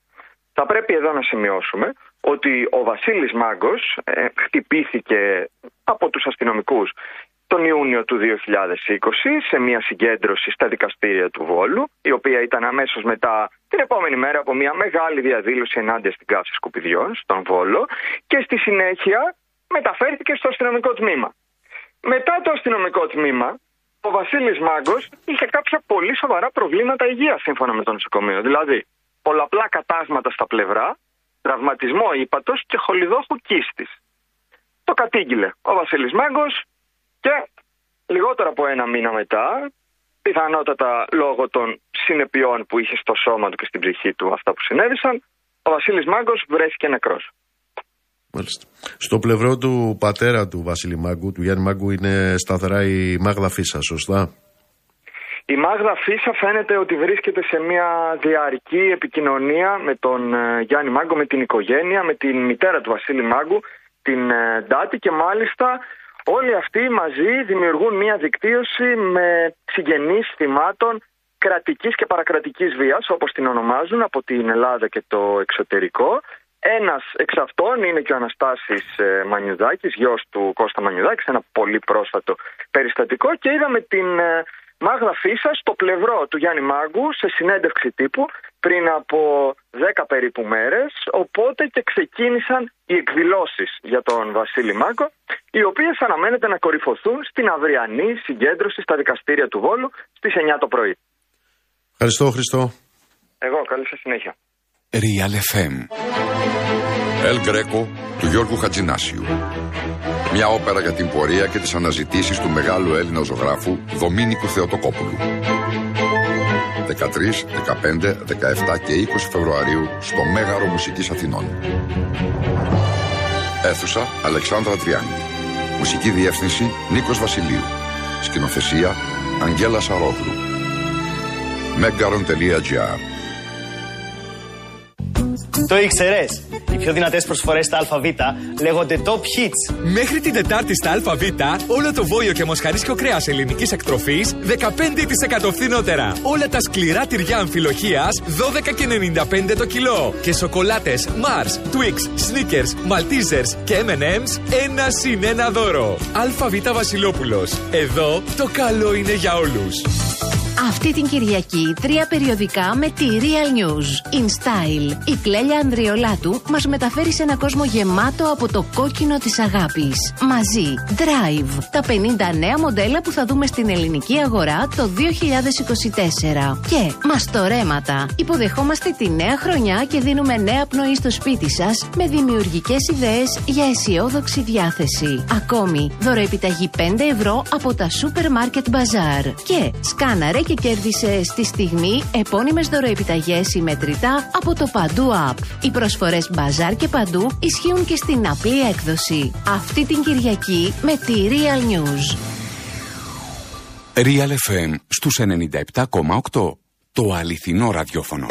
Θα πρέπει εδώ να σημειώσουμε ότι ο Βασίλης Μάγκος ε, χτυπήθηκε από τους αστυνομικούς τον Ιούνιο του 2020 σε μια συγκέντρωση στα δικαστήρια του Βόλου, η οποία ήταν αμέσως μετά την επόμενη μέρα από μια μεγάλη διαδήλωση ενάντια στην καύση σκουπιδιών στον Βόλο και στη συνέχεια μεταφέρθηκε στο αστυνομικό τμήμα. Μετά το αστυνομικό τμήμα, ο Βασίλης Μάγκος είχε κάποια πολύ σοβαρά προβλήματα υγείας σύμφωνα με το νοσοκομείο. Δηλαδή, πολλαπλά κατάσματα στα πλευρά, τραυματισμό ύπατος και χολιδόχου κίστη. Το κατήγγειλε ο Βασίλης Μάγκο και λιγότερο από ένα μήνα μετά, πιθανότατα λόγω των συνεπειών που είχε στο σώμα του και στην ψυχή του αυτά που συνέβησαν, ο Βασίλης Μάγκος βρέθηκε νεκρός. Μάλιστα. Στο πλευρό του πατέρα του Βασίλη Μάγκου, του Γιάννη Μάγκου, είναι σταθερά η Μάγδα Φίσα, σωστά; Η Μάγδα Φίσα φαίνεται ότι βρίσκεται σε μια διαρκή επικοινωνία με τον ε, Γιάννη Μάγκο, με την οικογένεια, με την μητέρα του Βασίλη Μάγκου, την ε, Ντάτη και μάλιστα όλοι αυτοί μαζί δημιουργούν μια δικτύωση με συγγενείς θυμάτων κρατικής και παρακρατικής βίας όπως την ονομάζουν από την Ελλάδα και το εξωτερικό. Ένας εξ αυτών είναι και ο Αναστάσης ε, Μανιουδάκης, γιος του Κώστα Μανιουδάκης, ένα πολύ πρόσφατο περιστατικό και είδαμε την Μάγδα Φίσα στο πλευρό του Γιάννη Μάγκου σε συνέντευξη τύπου πριν από 10 περίπου μέρες οπότε και ξεκίνησαν οι εκδηλώσεις για τον Βασίλη Μάγκο οι οποίες αναμένεται να κορυφωθούν στην αυριανή συγκέντρωση στα δικαστήρια του Βόλου στις 9 το πρωί. Ευχαριστώ Χριστό. Εγώ καλή σας συνέχεια. Real FM. El Greco του Γιώργου Χατζινάσιου. Μια όπερα για την πορεία και τις αναζητήσεις του μεγάλου Έλληνα ζωγράφου Δομήνικου Θεοτοκόπουλου. 13, 15, 17 και 20 Φεβρουαρίου στο Μέγαρο Μουσικής Αθηνών. Έθουσα Αλεξάνδρα Τριάνγκη. Μουσική διεύθυνση Νίκος Βασιλείου. Σκηνοθεσία Αγγέλα Σαρόγλου. Megaron.gr Το ήξερες; Οι πιο δυνατές προσφορές στα ΑΒ λέγονται Top Hits. Μέχρι την Τετάρτη στα ΑΒ, όλο το βόλιο και μοσχαρίσιο κρέας ελληνικής εκτροφής 15% φθηνότερα. Όλα τα σκληρά τυριά αμφιλοχίας 12,95 το κιλό. Και σοκολάτες Mars, Twix, Snickers, Maltesers και MM's ένα συν ένα δώρο. ΑΒ Βασιλόπουλος. Εδώ το καλό είναι για όλους. Αυτή την Κυριακή τρία περιοδικά με τη Real News. In Style. Η Κλέλια Ανδριολάτου μας μεταφέρει σε ένα κόσμο γεμάτο από το κόκκινο της αγάπης. Μαζί. Drive. Τα 50 νέα μοντέλα που θα δούμε στην ελληνική αγορά το 2024. Και Μαστορέματα. Υποδεχόμαστε τη νέα χρονιά και δίνουμε νέα πνοή στο σπίτι σας με δημιουργικές ιδέες για αισιόδοξη διάθεση. Ακόμη, δωροεπιταγή 5 ευρώ από τα Supermarket Bazaar. Και σκάναρε και κέρδισε στη στιγμή επώνυμες δωροεπιταγές ή μετρητά από το Παντού App. Οι προσφορές Μπαζάρ και Παντού ισχύουν και στην απλή έκδοση. Αυτή την Κυριακή με τη Real News. Real FM στους 97,8. Το αληθινό ραδιόφωνο.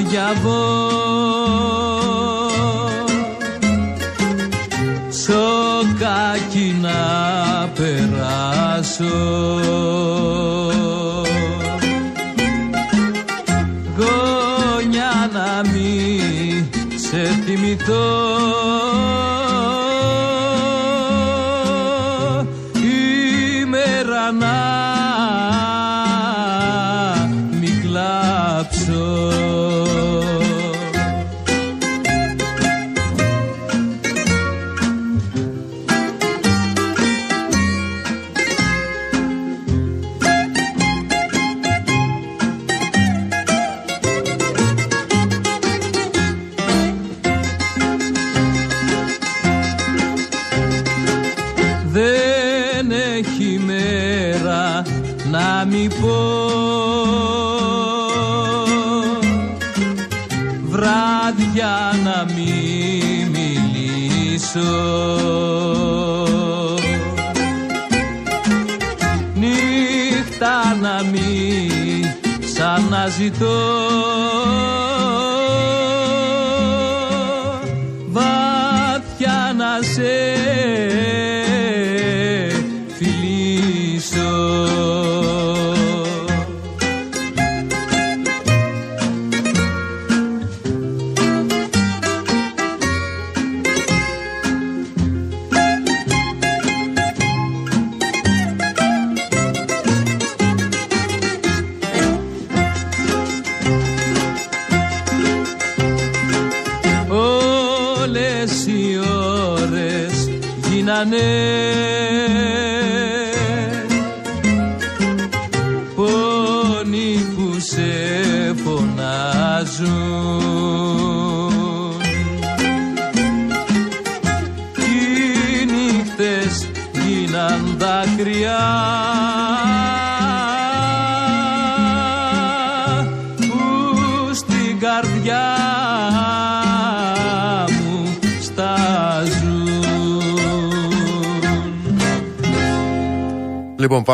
διαβώ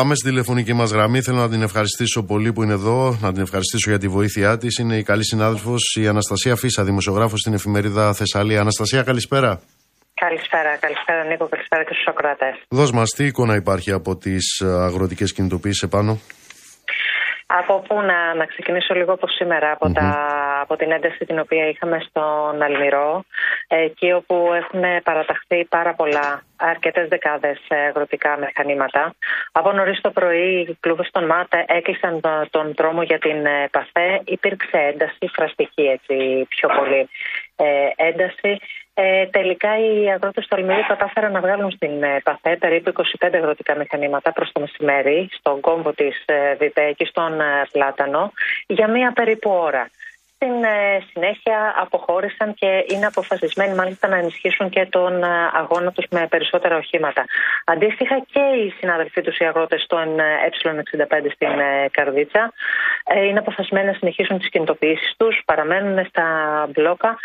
Πάμε στη τηλεφωνική μας γραμμή. Θέλω να την ευχαριστήσω πολύ που είναι εδώ, να την ευχαριστήσω για τη βοήθειά της. Είναι η καλή συνάδελφος η Αναστασία Φίσα, δημοσιογράφος στην εφημερίδα Θεσσαλία. Αναστασία, καλησπέρα. Καλησπέρα, καλησπέρα Νίκο, καλησπέρα και στους ακροατές. Δώσ' μας τι εικόνα υπάρχει από τις ε, αγροτικές κινητοποιήσεις επάνω. Από πού να, να ξεκινήσω λίγο από σήμερα, από, τα, από την ένταση την οποία είχαμε στον Αλμυρό, εκεί όπου έχουν παραταχθεί πάρα πολλά, αρκετές δεκάδες ε, αγροτικά μηχανήματα. Από νωρίς το πρωί οι κλούβες των ΜΑΤ έκλεισαν το- τον δρόμο για την ε, ΠΑΘΕ. Υπήρξε ένταση, φραστική έτσι πιο πολύ ε, ένταση. Ε, τελικά οι αγρότες του Αλμυρίου κατάφεραν να βγάλουν στην ε, ΠΑΘΕ περίπου 25 αγροτικά μηχανήματα προς το μεσημέρι, στον κόμβο της ε, Βιτέκη, στον ε, Πλάτανο, για μία περίπου ώρα. Στην ε, συνέχεια αποχώρησαν και είναι αποφασισμένοι μάλιστα να ενισχύσουν και τον ε, αγώνα τους με περισσότερα οχήματα. Αντίστοιχα και οι συναδελφοί τους οι αγρότες των ε, ε65 στην ε, Καρδίτσα ε, είναι αποφασισμένοι να συνεχίσουν τις κινητοποιήσεις τους, παραμένουν στα μπλόκα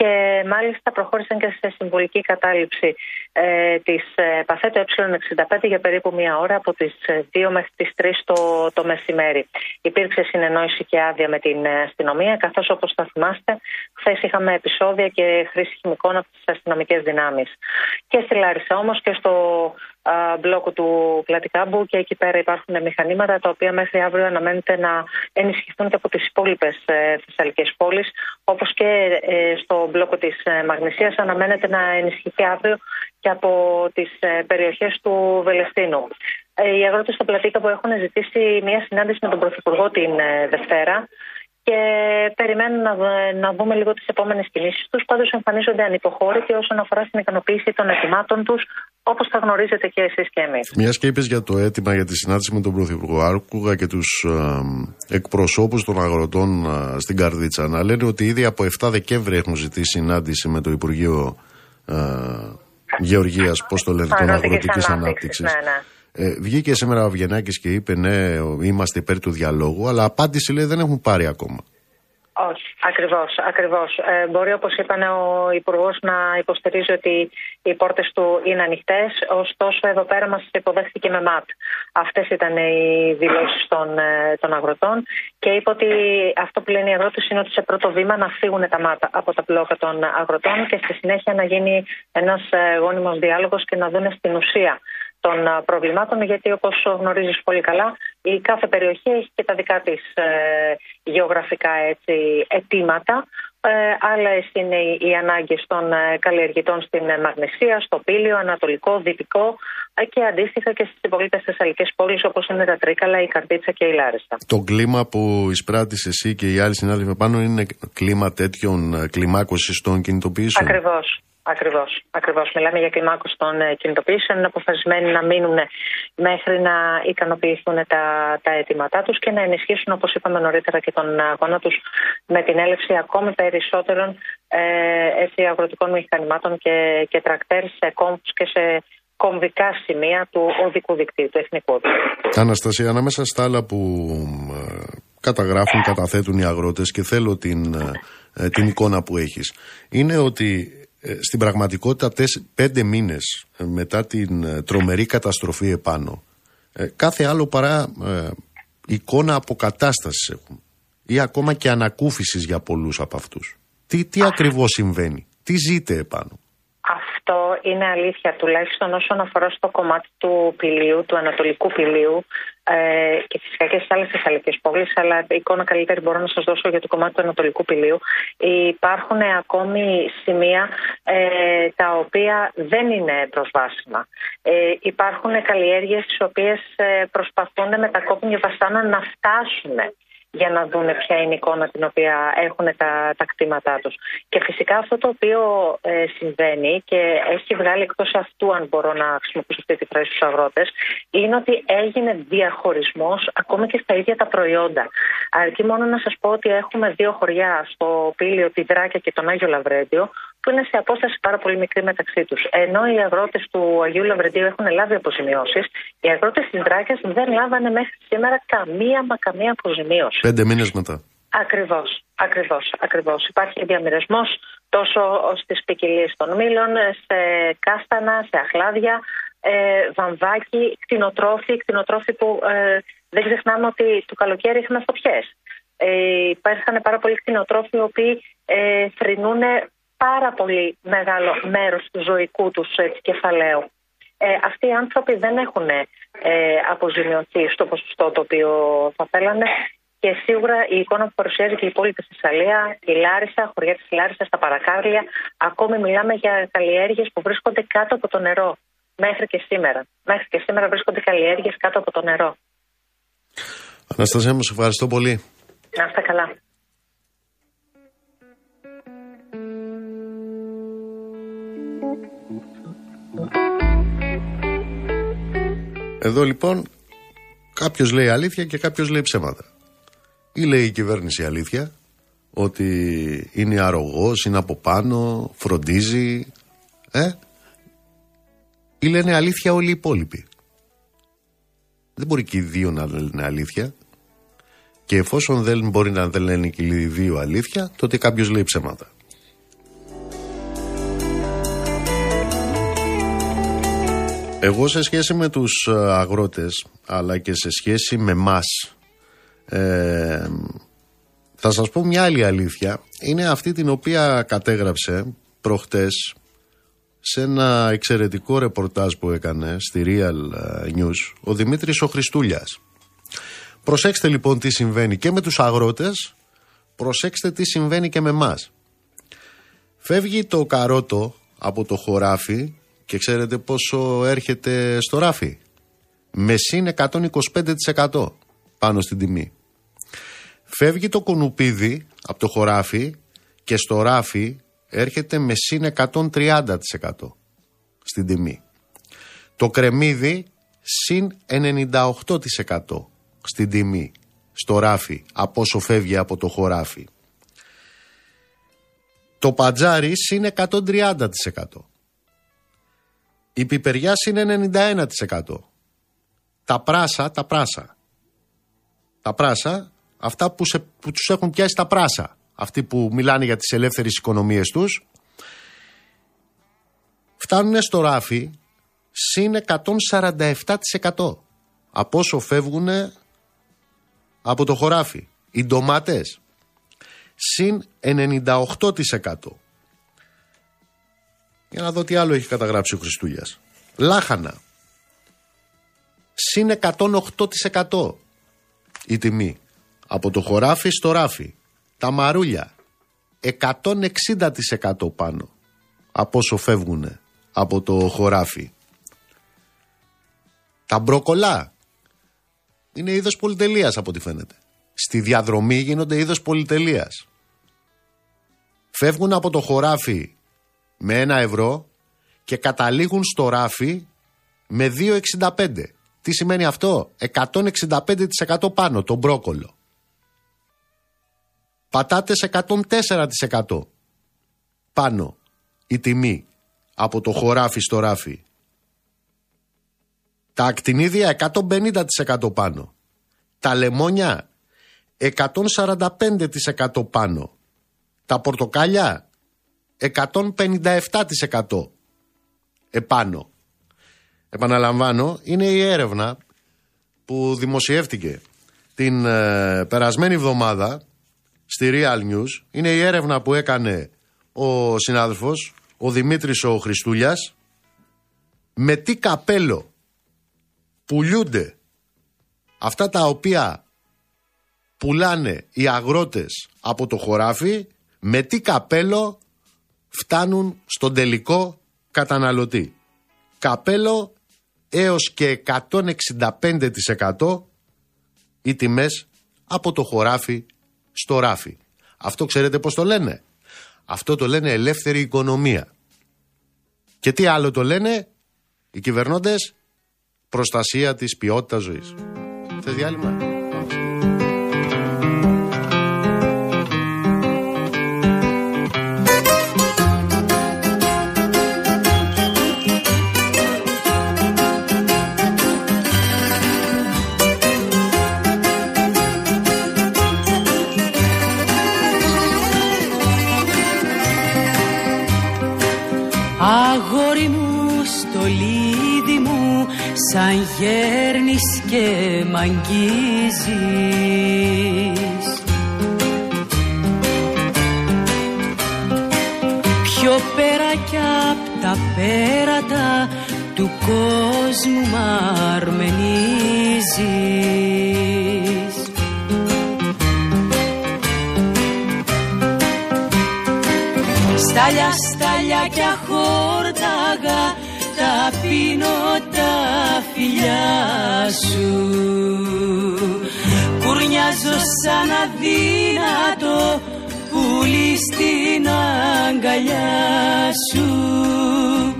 και μάλιστα προχώρησαν και σε συμβολική κατάληψη ε, της ε, Παθέτο ε65 για περίπου μία ώρα από τις 2 μέχρι τις 3 το, το μεσημέρι. Υπήρξε συνεννόηση και άδεια με την ε, αστυνομία καθώς όπως θα θυμάστε χθες είχαμε επεισόδια και χρήση χημικών από τις αστυνομικές δυνάμεις. Και στη Λάρισα όμως και στο α, μπλόκο του Πλατικάμπου και εκεί πέρα υπάρχουν μηχανήματα τα οποία μέχρι αύριο αναμένεται να ενισχυθούν και από τις υπόλοιπες ε, θεσσαλικές πόλεις όπως και ε, στο μπλόκο της ε, Μαγνησίας αναμένεται να ενισχυθεί αύριο και από τις ε, περιοχές του Βελεστίνου. Ε, οι αγρότες στο Πλατήκα που έχουν ζητήσει μια συνάντηση με τον Πρωθυπουργό την ε, Δευτέρα και περιμένουν να, δ- να δούμε λίγο τις επόμενες κινήσεις τους. Πάντως εμφανίζονται ανυποχώρητοι όσον αφορά στην ικανοποίηση των ετοιμάτων τους, όπως θα γνωρίζετε και εσείς και εμείς. Μιας και είπες για το αίτημα για τη συνάντηση με τον Πρωθυπουργό, άκουγα και τους εκπροσώπους των αγροτών ε, στην Καρδίτσα να λένε ότι ήδη από 7 Δεκέμβρη έχουν ζητήσει συνάντηση με το Υπουργείο ε, Γεωργίας, πώς το λένε, των Αγροτικής Αγροτικής ανάπτυξης, Ανάπτυξης. ναι, ναι. Ε, βγήκε σήμερα ο Βιενάκης και είπε ναι, είμαστε υπέρ του διαλόγου, αλλά απάντηση λέει δεν έχουν πάρει ακόμα. Όχι, ακριβώς. Ακριβώς. Ε, μπορεί, όπως είπαν ο Υπουργός, να υποστηρίζει ότι οι πόρτες του είναι ανοιχτές. Ωστόσο, εδώ πέρα μας υποδέχθηκε με ΜΑΤ. Αυτές ήταν οι δηλώσεις των, ε, των αγροτών και είπε ότι αυτό που λένε οι αγρότες είναι ότι σε πρώτο βήμα να φύγουν τα ΜΑΤ από τα μπλόκα των αγροτών και στη συνέχεια να γίνει ένας γόνιμος διάλογος και να δουν στην ουσία των α, προβλημάτων γιατί όπως γνωρίζεις πολύ καλά η κάθε περιοχή έχει και τα δικά της ε, γεωγραφικά έτσι, αιτήματα ε, άλλες είναι οι, οι ανάγκες των ε, καλλιεργητών στην ε, Μαγνησία, στο Πήλιο, Ανατολικό, Δυτικό ε, και αντίστοιχα και στις υπολείπες θεσσαλικές πόλεις όπως είναι τα Τρίκαλα, η Καρδίτσα και η Λάρισα. Το κλίμα που εισπράττεις εσύ και οι άλλοι συνάδελφοι πάνω είναι κλίμα τέτοιων ε, κλιμάκωσης των κινητοποιήσεων; Ακριβώς. Ακριβώς, ακριβώς. Μιλάμε για κλιμάκωση των ε, κινητοποιήσεων. Είναι αποφασισμένοι να μείνουν μέχρι να ικανοποιηθούν τα, τα αιτήματά τους και να ενισχύσουν, όπως είπαμε νωρίτερα, και τον αγώνα τους με την έλευση ακόμη περισσότερων ε, έτσι, αγροτικών μηχανημάτων και, και τρακτέρ σε κόμβους και σε κομβικά σημεία του οδικού δικτύου, του εθνικού οδικού δικτύου. Αναστασία, ανάμεσα στα άλλα που ε, καταγράφουν, καταθέτουν οι αγρότες και θέλω την, ε, την εικόνα που έχεις, είναι ότι ε, στην πραγματικότητα τεσ, πέντε μήνες ε, μετά την ε, τρομερή καταστροφή επάνω, ε, κάθε άλλο παρά ε, εικόνα αποκατάστασης έχουν ή ακόμα και ανακούφισης για πολλούς από αυτούς. Τι, τι ακριβώς συμβαίνει, τι ζείτε επάνω; Αυτό είναι αλήθεια, τουλάχιστον όσον αφορά στο κομμάτι του πηλίου, του ανατολικού πηλίου ε, και φυσικά και στις άλλες θεσσαλικές πόλεις, αλλά εικόνα καλύτερη μπορώ να σας δώσω για το κομμάτι του ανατολικού πηλίου. Υπάρχουν ακόμη σημεία ε, τα οποία δεν είναι προσβάσιμα. Ε, υπάρχουν καλλιέργειες τις οποίες ε, προσπαθούν με τα κόπια βασάνα να φτάσουν για να δουν ποια είναι η εικόνα την οποία έχουν τα, τα κτήματά τους. Και φυσικά αυτό το οποίο ε, συμβαίνει και έχει βγάλει εκτός αυτού, αν μπορώ να χρησιμοποιήσω αυτή τη φράση στους αγρότες, είναι ότι έγινε διαχωρισμός ακόμη και στα ίδια τα προϊόντα. Αρκεί μόνο να σας πω ότι έχουμε δύο χωριά στο Πήλιο, τη Δράκια και τον Άγιο Λαβρέντιο, που είναι σε απόσταση πάρα πολύ μικρή μεταξύ τους. Ενώ οι αγρότες του Αγίου Λαβρεντίου έχουν λάβει αποζημιώσεις, οι αγρότες της Δράκιας δεν λάβανε μέχρι σήμερα καμία μα καμία αποζημίωση. Πέντε μήνες μετά. Ακριβώς, ακριβώς, ακριβώς. Υπάρχει διαμοιρασμό τόσο στις ποικιλίε των μήλων, σε κάστανα, σε αχλάδια, ε, βαμβάκι, κτηνοτρόφοι, κτηνοτρόφοι που ε, δεν ξεχνάμε ότι το καλοκαίρι είχαμε φωτιές. Ε, υπάρχουν πάρα πολλοί κτηνοτρόφοι οι οποίοι ε, θρυνούν πάρα πολύ μεγάλο μέρος του ζωικού τους έτσι, κεφαλαίου. Ε, αυτοί οι άνθρωποι δεν έχουν ε, αποζημιωθεί στο ποσοστό το οποίο θα θέλανε και σίγουρα η εικόνα που παρουσιάζει και η πόλη της Θεσσαλία, η Λάρισα, χωριά της Λάρισας, τα Παρακάρλια, ακόμη μιλάμε για καλλιέργειες που βρίσκονται κάτω από το νερό. Μέχρι και σήμερα. Μέχρι και σήμερα βρίσκονται καλλιέργειες κάτω από το νερό. Αναστασία μου, σε ευχαριστώ πολύ. Να είστε καλά. Εδώ λοιπόν κάποιος λέει αλήθεια και κάποιος λέει ψέματα. Ή λέει η κυβέρνηση αλήθεια, ότι είναι αρρωγός, είναι από πάνω, φροντίζει, ε; Ή λένε αλήθεια όλοι οι υπόλοιποι. Δεν μπορεί και οι δύο να λένε αλήθεια. Και εφόσον δεν μπορεί να δεν λένε και οι δύο αλήθεια, τότε κάποιος λέει ψέματα. Εγώ σε σχέση με τους ε, αγρότες αλλά και σε σχέση με μας ε, θα σας πω μια άλλη αλήθεια είναι αυτή την οποία κατέγραψε προχτές σε ένα εξαιρετικό ρεπορτάζ που έκανε στη Real ε, News ο Δημήτρης ο Χριστούλιας. Προσέξτε λοιπόν τι συμβαίνει και με τους αγρότες, προσέξτε τι συμβαίνει και με μας. Φεύγει το καρότο από το χωράφι και ξέρετε πόσο έρχεται στο ράφι; Με συν 125% πάνω στην τιμή. Φεύγει το κουνουπίδι από το χωράφι και στο ράφι έρχεται με συν 130% στην τιμή. Το κρεμμύδι συν 98% στην τιμή στο ράφι από όσο φεύγει από το χωράφι. Το πατζάρι συν 130%. Η πιπεριά είναι 91%. Τα πράσα, τα πράσα. Τα πράσα, αυτά που, σε, που τους έχουν πιάσει τα πράσα. Αυτοί που μιλάνε για τις ελεύθερες οικονομίες τους. Φτάνουν στο ράφι συν 147% από όσο φεύγουν από το χωράφι. Οι ντομάτες συν 98%. Για να δω τι άλλο έχει καταγράψει ο Χριστούλια. Λάχανα. Συν 108% η τιμή. Από το χωράφι στο ράφι. Τα μαρούλια. 160% πάνω. Από όσο φεύγουν από το χωράφι. Τα μπροκολά. Είναι είδος πολυτελείας από ό,τι φαίνεται. Στη διαδρομή γίνονται είδος πολυτελείας. Φεύγουν από το χωράφι με ένα ευρώ και καταλήγουν στο ράφι με 2,65. Τι σημαίνει αυτό; 165% πάνω το μπρόκολο. Πατάτες 104% πάνω η τιμή από το χωράφι στο ράφι. Τα ακτινίδια 150% πάνω. Τα λεμόνια 145% πάνω. Τα πορτοκάλια 157% επάνω. Επαναλαμβάνω, είναι η έρευνα που δημοσιεύτηκε την ε, περασμένη εβδομάδα στη Real News. Είναι η έρευνα που έκανε ο συνάδελφος, ο Δημήτρης ο Χριστούλιας, με τι καπέλο πουλούνται αυτά τα οποία πουλάνε οι αγρότες από το χωράφι, με τι καπέλο φτάνουν στον τελικό καταναλωτή. Καπέλο έως και 165% οι τιμές από το χωράφι στο ράφι. Αυτό ξέρετε πώς το λένε; Αυτό το λένε ελεύθερη οικονομία. Και τι άλλο το λένε οι κυβερνώντες; Προστασία της ποιότητας ζωής. Θες διάλειμμα; Σαν γέρνεις και μ' αγγίζεις. Πιο πέρα κι απ' τα πέρατα του κόσμου μ' αρμενίζεις Στάλια, στάλια κι αχόρταγα τα πίνω τα φιλιά σου. Κουρνιάζω σαν αδύνατο πουλί στην αγκαλιά σου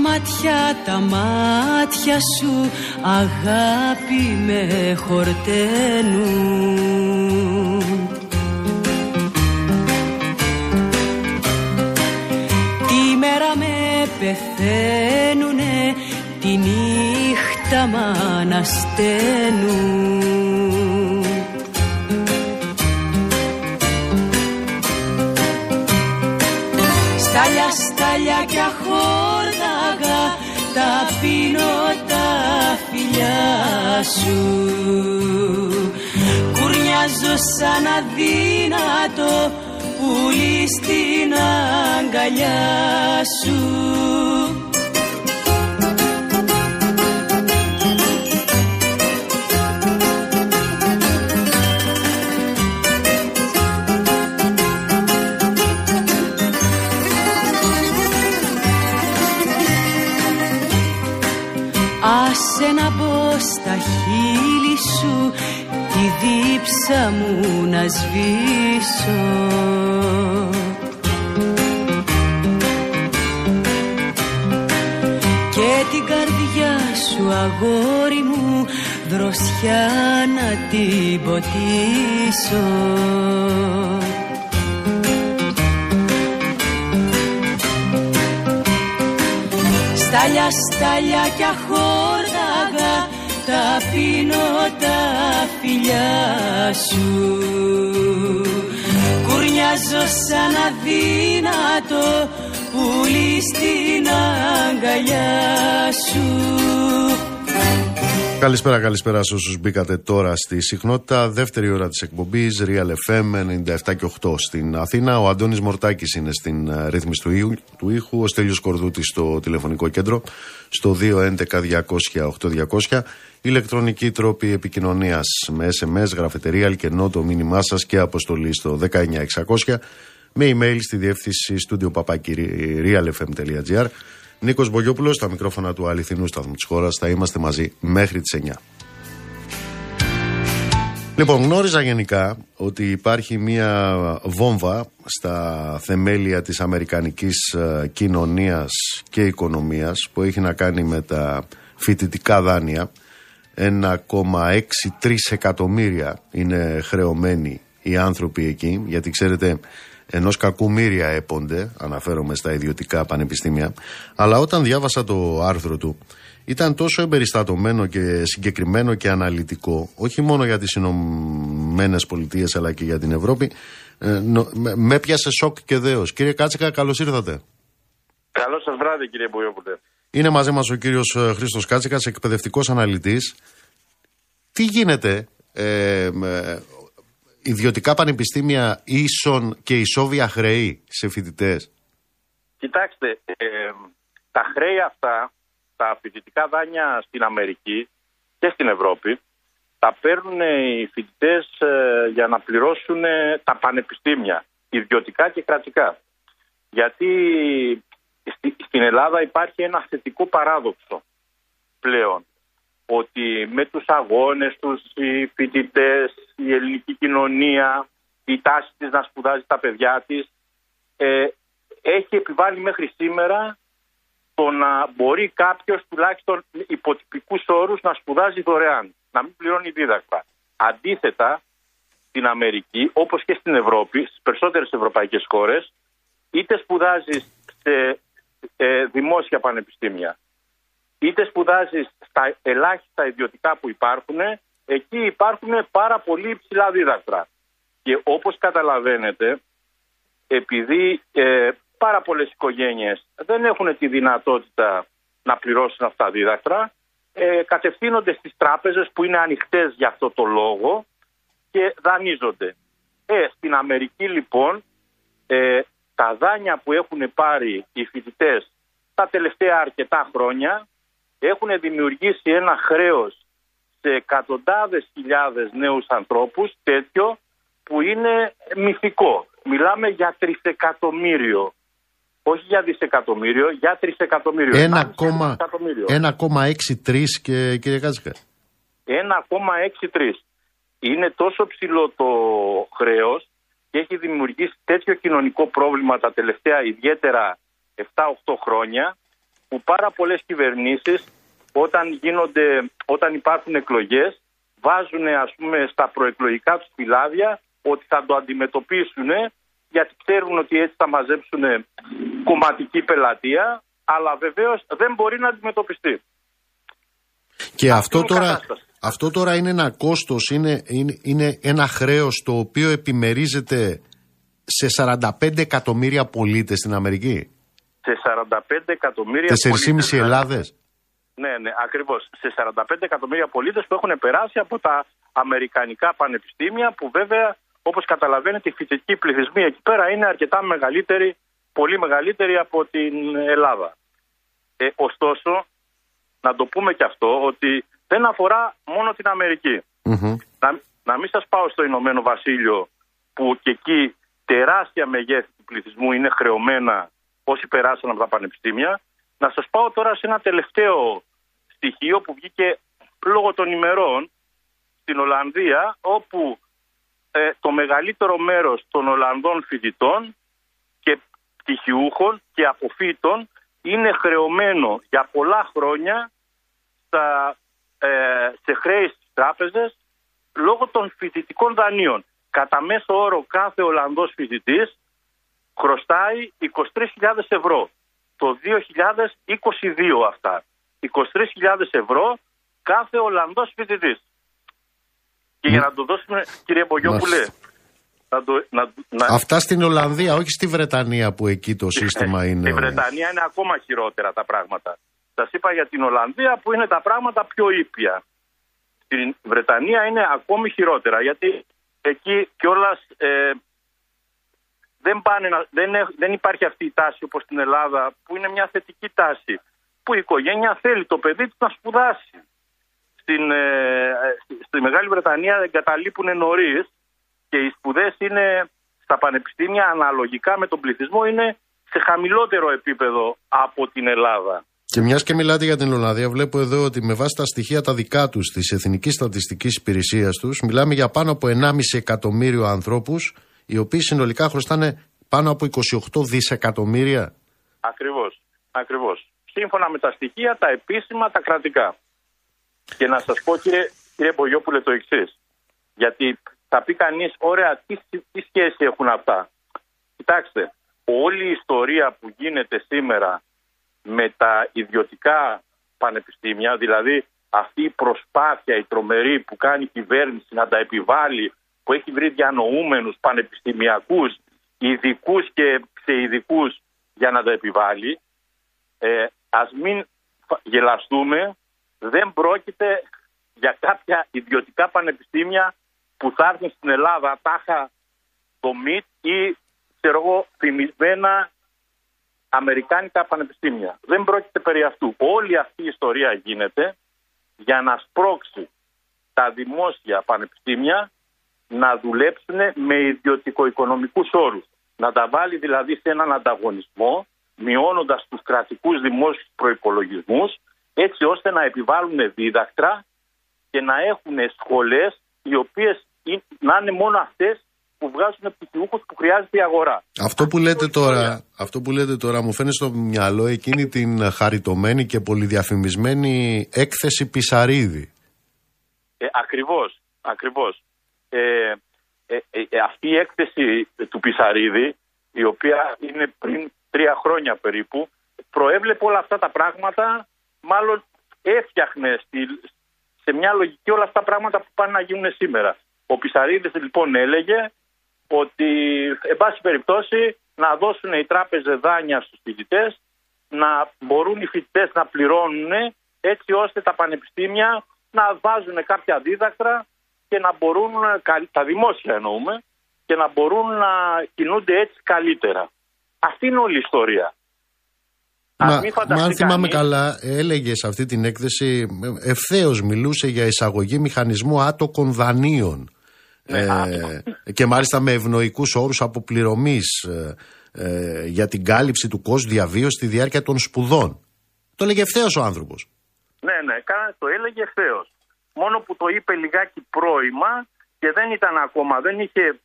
Μάτια, μάτια, τα μάτια σου αγάπη με χορταίνουν. Τη μέρα με πεθαίνουνε, τη νύχτα μ' ανασταίνουν. Στάλια, στάλια κι αχόρταγα σου. Κουρνιάζω σαν αδύνατο πουλί στην αγκαλιά σου δίψα μου να σβήσω. Και την καρδιά σου αγόρι μου δροσιά να την ποτίσω. Στάλια, στάλια κι αχόρταγα τα πίνω τα φιλιά σου. Κουρνιάζω σαν αδύνατο πουλί στην αγκαλιά σου Καλησπέρα, καλησπέρα σε όσους μπήκατε τώρα στη συχνότητα. Δεύτερη ώρα της εκπομπής, Real FM 97 και 8 στην Αθήνα. Ο Αντώνης Μορτάκης είναι στην ε, ρύθμιση του, ήχου, του ήχου, ο Στέλιος Κορδούτης στο τηλεφωνικό κέντρο, στο 211-200-8200. Ηλεκτρονική τρόπη επικοινωνίας με SMS, γραφετερία, αλκενό το μήνυμά σας και αποστολή στο 19600 με email στη διεύθυνση studio realfm.gr Νίκος Μπογιόπουλος, στα μικρόφωνα του αληθινού σταθμού της χώρας. Θα είμαστε μαζί μέχρι τις 9. Λοιπόν, γνώριζα γενικά ότι υπάρχει μια βόμβα στα θεμέλια της αμερικανικής ε, κοινωνίας και οικονομίας που έχει να κάνει με τα φοιτητικά δάνεια. 1,63 εκατομμύρια είναι χρεωμένοι οι άνθρωποι εκεί, γιατί ξέρετε ενός κακού μύρια έπονται, αναφέρομαι στα ιδιωτικά πανεπιστήμια. Αλλά όταν διάβασα το άρθρο του, ήταν τόσο εμπεριστατωμένο και συγκεκριμένο και αναλυτικό, όχι μόνο για τις Ηνωμένες Πολιτείες αλλά και για την Ευρώπη, ε, με πιάσε σοκ και δέος. Κύριε Κάτσικα, καλώς ήρθατε. Καλό σας βράδυ, κύριε Μπογιόπουλε. Είναι μαζί μας ο κύριος ε, Χρήστος Κάτσικας, εκπαιδευτικός αναλυτής. Τι γίνεται ε, ιδιωτικά πανεπιστήμια ίσον και ισόβια χρέη σε φοιτητές; Κοιτάξτε, ε, τα χρέη αυτά, τα φοιτητικά δάνεια στην Αμερική και στην Ευρώπη, τα παίρνουν οι φοιτητές ε, για να πληρώσουν ε, τα πανεπιστήμια, ιδιωτικά και κρατικά. Γιατί στην Ελλάδα υπάρχει ένα θετικό παράδοξο πλέον ότι με τους αγώνες τους οι φοιτητές, η ελληνική κοινωνία, η τάση της να σπουδάζει τα παιδιά της ε, έχει επιβάλει μέχρι σήμερα το να μπορεί κάποιος τουλάχιστον υποτυπικούς όρους να σπουδάζει δωρεάν, να μην πληρώνει δίδακτρα. Αντίθετα, στην Αμερική, όπως και στην Ευρώπη, στις περισσότερες ευρωπαϊκές χώρες, είτε σπουδάζεις σε ε, δημόσια πανεπιστήμια, είτε σπουδάζεις στα ελάχιστα ιδιωτικά που υπάρχουν, εκεί υπάρχουν πάρα πολύ υψηλά δίδακτρα. Και όπως καταλαβαίνετε, επειδή ε, πάρα πολλές οικογένειες δεν έχουν τη δυνατότητα να πληρώσουν αυτά τα δίδακτρα, ε, κατευθύνονται στις τράπεζες που είναι ανοιχτές για αυτό το λόγο και δανείζονται. Ε, στην Αμερική λοιπόν ε, τα δάνεια που έχουν πάρει οι φοιτητές τα τελευταία αρκετά χρόνια έχουν δημιουργήσει ένα χρέος σε εκατοντάδες χιλιάδες νέους ανθρώπους τέτοιο που είναι μυθικό. Μιλάμε για τρισεκατομμύριο. Όχι για δισεκατομμύριο, για τρισεκατομμύριο. 1,63 και κύριε Κάτσικα. 1,63. Είναι τόσο ψηλό το χρέος και έχει δημιουργήσει τέτοιο κοινωνικό πρόβλημα τα τελευταία ιδιαίτερα 7-8 χρόνια που πάρα πολλές κυβερνήσεις όταν, γίνονται, όταν υπάρχουν εκλογές βάζουν ας πούμε στα προεκλογικά τους φυλάδια ότι θα το αντιμετωπίσουν γιατί ξέρουν ότι έτσι θα μαζέψουν κομματική πελατεία αλλά βεβαίως δεν μπορεί να αντιμετωπιστεί. Και αυτό είναι η τώρα, κατάσταση. αυτό τώρα είναι ένα κόστος, είναι, είναι, είναι ένα χρέος το οποίο επιμερίζεται σε 45 εκατομμύρια πολίτες στην Αμερική; Σε 45 εκατομμύρια 4,5 πολίτες, ναι. Ελλάδες. Ναι, ναι, ακριβώς. Σε 45 εκατομμύρια πολίτες που έχουν περάσει από τα αμερικανικά πανεπιστήμια, που βέβαια, όπως καταλαβαίνετε, οι φοιτητικοί πληθυσμοί εκεί πέρα είναι αρκετά μεγαλύτεροι, πολύ μεγαλύτεροι από την Ελλάδα. Ε, ωστόσο, να το πούμε και αυτό, ότι δεν αφορά μόνο την Αμερική. Να, να μην σας πάω στο Ηνωμένο Βασίλειο, που και εκεί τεράστια μεγέθη του πληθυσμού είναι χρεωμένα όσοι περάσαν από τα πανεπιστήμια. Να σας πάω τώρα σε ένα τελευταίο στοιχείο που βγήκε λόγω των ημερών στην Ολλανδία, όπου ε, το μεγαλύτερο μέρος των Ολλανδών φοιτητών και πτυχιούχων και αποφύτων είναι χρεωμένο για πολλά χρόνια στα, ε, σε χρέη στις τράπεζες λόγω των φοιτητικών δανείων. Κατά μέσο όρο κάθε Ολλανδός φοιτητής χρωστάει 23.000 ευρώ. Το 2022 αυτά. 23.000 ευρώ κάθε Ολλανδός φοιτητής. Και για να το δώσουμε, κύριε Μπογιόπουλε, να το, να, να, Αυτά στην Ολλανδία, όχι στη Βρετανία που εκεί το σύστημα είναι. Στη Βρετανία είναι ακόμα χειρότερα τα πράγματα. Σας είπα για την Ολλανδία που είναι τα πράγματα πιο ήπια. Στην Βρετανία είναι ακόμη χειρότερα γιατί εκεί κιόλας ε, δεν, πάνε να- δεν, έχ- δεν υπάρχει αυτή η τάση όπως στην Ελλάδα που είναι μια θετική τάση. Που η οικογένεια θέλει το παιδί του να σπουδάσει. Στην, ε, ε, στη Μεγάλη Βρετανία εγκαταλείπουν νωρίς και οι σπουδές είναι στα πανεπιστήμια αναλογικά με τον πληθυσμό είναι σε χαμηλότερο επίπεδο από την Ελλάδα. Και μιας και μιλάτε για την Ολλανδία, βλέπω εδώ ότι με βάση τα στοιχεία τα δικά τους της Εθνικής Στατιστικής Υπηρεσίας τους, μιλάμε για πάνω από 1,5 εκατομμύριο ανθρώπους, οι οποίοι συνολικά χρωστάνε πάνω από 28 δισεκατομμύρια. Ακριβώς, ακριβώς. Σύμφωνα με τα στοιχεία, τα επίσημα, τα κρατικά. Και να σας πω κύριε, κύριε Μπογιόπουλε το εξής. Γιατί θα πει κανείς, ωραία, τι, τι σχέση έχουν αυτά; Κοιτάξτε, όλη η ιστορία που γίνεται σήμερα με τα ιδιωτικά πανεπιστήμια, δηλαδή αυτή η προσπάθεια, η τρομερή που κάνει η κυβέρνηση να τα επιβάλλει, που έχει βρει διανοούμενους πανεπιστημιακούς, ειδικούς και ξεειδικού για να τα επιβάλλει, ε, ας μην φα- γελαστούμε, δεν πρόκειται για κάποια ιδιωτικά πανεπιστήμια που θα έρθουν στην Ελλάδα τάχα το ΜΙΤ ή ξέρω εγώ φημισμένα αμερικάνικα πανεπιστήμια. Δεν πρόκειται περί αυτού. Όλη αυτή η ιστορία γίνεται για να σπρώξει τα δημόσια πανεπιστήμια να δουλέψουν με ιδιωτικο-οικονομικούς όρους. Να τα βάλει δηλαδή σε έναν ανταγωνισμό, μειώνοντας τους κρατικούς δημόσιους προϋπολογισμούς, έτσι ώστε να επιβάλλουν δίδακτρα και να έχουν σχολές οι οποίες είναι- να είναι μόνο αυτές που βγάζουν πτυχιούχους που χρειάζεται η αγορά. Αυτό που λέτε τώρα, αυτό που λέτε τώρα μου φαίνεται στο μυαλό εκείνη την χαριτωμένη και πολυδιαφημισμένη έκθεση Πισαρίδη. Ε, ακριβώς, ακριβώς. Ε, ε, ε, ε, αυτή η έκθεση του Πισαρίδη, η οποία είναι πριν τρία χρόνια περίπου, προέβλεπε όλα αυτά τα πράγματα, μάλλον έφτιαχνε στη, σε μια λογική όλα αυτά τα πράγματα που πάνε να γίνουν σήμερα. Ο Πισαρίδης λοιπόν έλεγε ότι, εν πάση περιπτώσει, να δώσουν οι τράπεζες δάνεια στους φοιτητές, να μπορούν οι φοιτητές να πληρώνουν έτσι ώστε τα πανεπιστήμια να βάζουν κάποια δίδακτρα και να μπορούν, κα- τα δημόσια εννοούμε, και να μπορούν να κινούνται έτσι καλύτερα. Αυτή είναι όλη η ιστορία. Ας Μα, μην μα φανταστεί αν θυμάμαι κανείς- καλά, έλεγες σε αυτή την έκθεση ευθέως μιλούσε για εισαγωγή μηχανισμού άτοκων δανείων. Ναι, ε, και μάλιστα με ευνοϊκούς όρους αποπληρωμής ε, ε, για την κάλυψη του κόσμου διαβίωσης στη διάρκεια των σπουδών. Το έλεγε ευθέως ο άνθρωπος. Ναι, ναι, κάνα- το έλεγε ευθέως. Μόνο που το είπε λιγάκι πρόημα και δεν ήταν ακόμα, δεν είχε,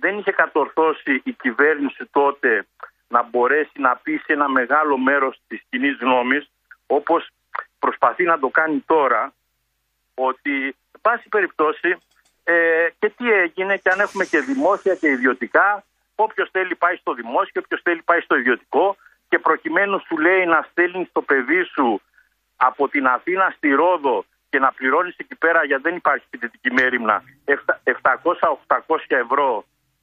δεν είχε κατορθώσει η κυβέρνηση τότε να μπορέσει να πει σε ένα μεγάλο μέρος της κοινή γνώμης όπως προσπαθεί να το κάνει τώρα ότι σε πάση περιπτώσει ε, και τι έγινε και αν έχουμε και δημόσια και ιδιωτικά όποιος θέλει πάει στο δημόσιο, όποιος θέλει πάει στο ιδιωτικό και προκειμένου σου λέει να στέλνεις το παιδί σου από την Αθήνα στη Ρόδο και να πληρώνεις εκεί πέρα γιατί δεν υπάρχει φοιτητική μέρημνα 700-800 ευρώ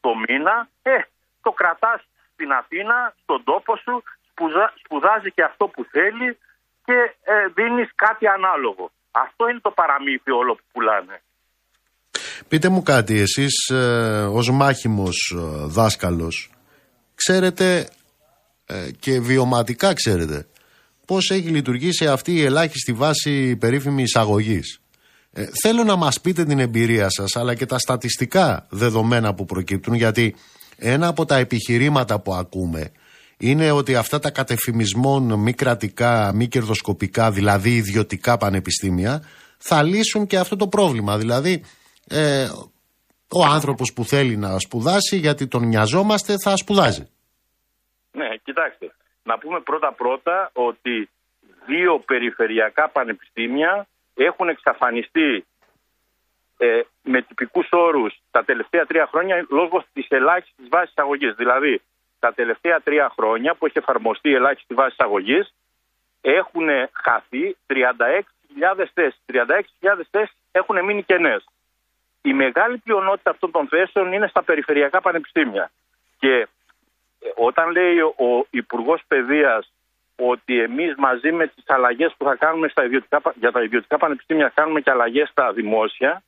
το μήνα, ε, το κρατάς στην Αθήνα, στον τόπο σου, σπουδα, σπουδάζει και αυτό που θέλει και ε, δίνεις κάτι ανάλογο. Αυτό είναι το παραμύθι όλο που πουλάνε. Πείτε μου κάτι, εσείς ε, ως μάχημος ε, δάσκαλος, ξέρετε ε, και βιωματικά ξέρετε πώς έχει λειτουργήσει αυτή η ελάχιστη βάση περίφημη εισαγωγής. Ε, θέλω να μας πείτε την εμπειρία σας αλλά και τα στατιστικά δεδομένα που προκύπτουν γιατί ένα από τα επιχειρήματα που ακούμε είναι ότι αυτά τα κατεφημισμών μη κρατικά, μη κερδοσκοπικά, δηλαδή ιδιωτικά πανεπιστήμια, θα λύσουν και αυτό το πρόβλημα. Δηλαδή, ε, ο άνθρωπος που θέλει να σπουδάσει, γιατί τον νοιαζόμαστε, θα σπουδάζει. Ναι, κοιτάξτε. Να πούμε πρώτα-πρώτα ότι δύο περιφερειακά πανεπιστήμια έχουν εξαφανιστεί ε, με τυπικούς όρους τα τελευταία τρία χρόνια λόγω της ελάχιστης βάσης αγωγής. Δηλαδή, τα τελευταία τρία χρόνια που έχει εφαρμοστεί η ελάχιστη βάση αγωγής έχουν χαθεί 36.000 θέσεις. 36.000 θέσεις έχουν μείνει κενές. Η μεγάλη πλειονότητα αυτών των θέσεων είναι στα περιφερειακά πανεπιστήμια. Και ε, όταν λέει ο Υπουργός Παιδείας ότι εμείς μαζί με τις αλλαγές που θα κάνουμε στα ιδιωτικά, για τα ιδιωτικά πανεπιστήμια κάνουμε και αλλαγές στα δημόσια,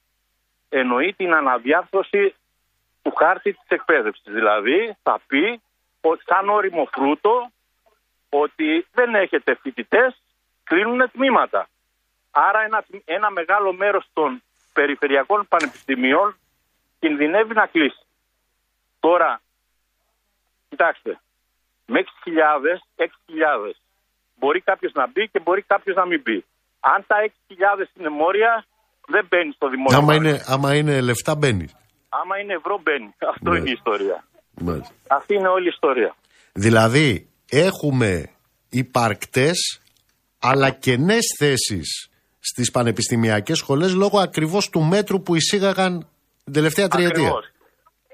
εννοεί την αναδιάρθρωση του χάρτη της εκπαίδευσης. Δηλαδή θα πει ότι σαν όριμο φρούτο ότι δεν έχετε φοιτητές, κλείνουν τμήματα. Άρα ένα, ένα μεγάλο μέρος των περιφερειακών πανεπιστημίων κινδυνεύει να κλείσει. Τώρα, κοιτάξτε, με 6.000, 6.000 μπορεί κάποιος να μπει και μπορεί κάποιος να μην μπει. Αν τα 6.000 είναι μόρια, δεν μπαίνει στο δημόσιο. Άμα είναι, άμα είναι λεφτά, μπαίνει. Άμα είναι ευρώ, μπαίνει. Αυτό Ναι. είναι η ιστορία. Μάλιστα. Αυτή είναι όλη η ιστορία. Δηλαδή, έχουμε υπαρκτές αλλά κενές θέσεις στις πανεπιστημιακές σχολές λόγω ακριβώς του μέτρου που εισήγαγαν την τελευταία τριετία. Ακριβώς.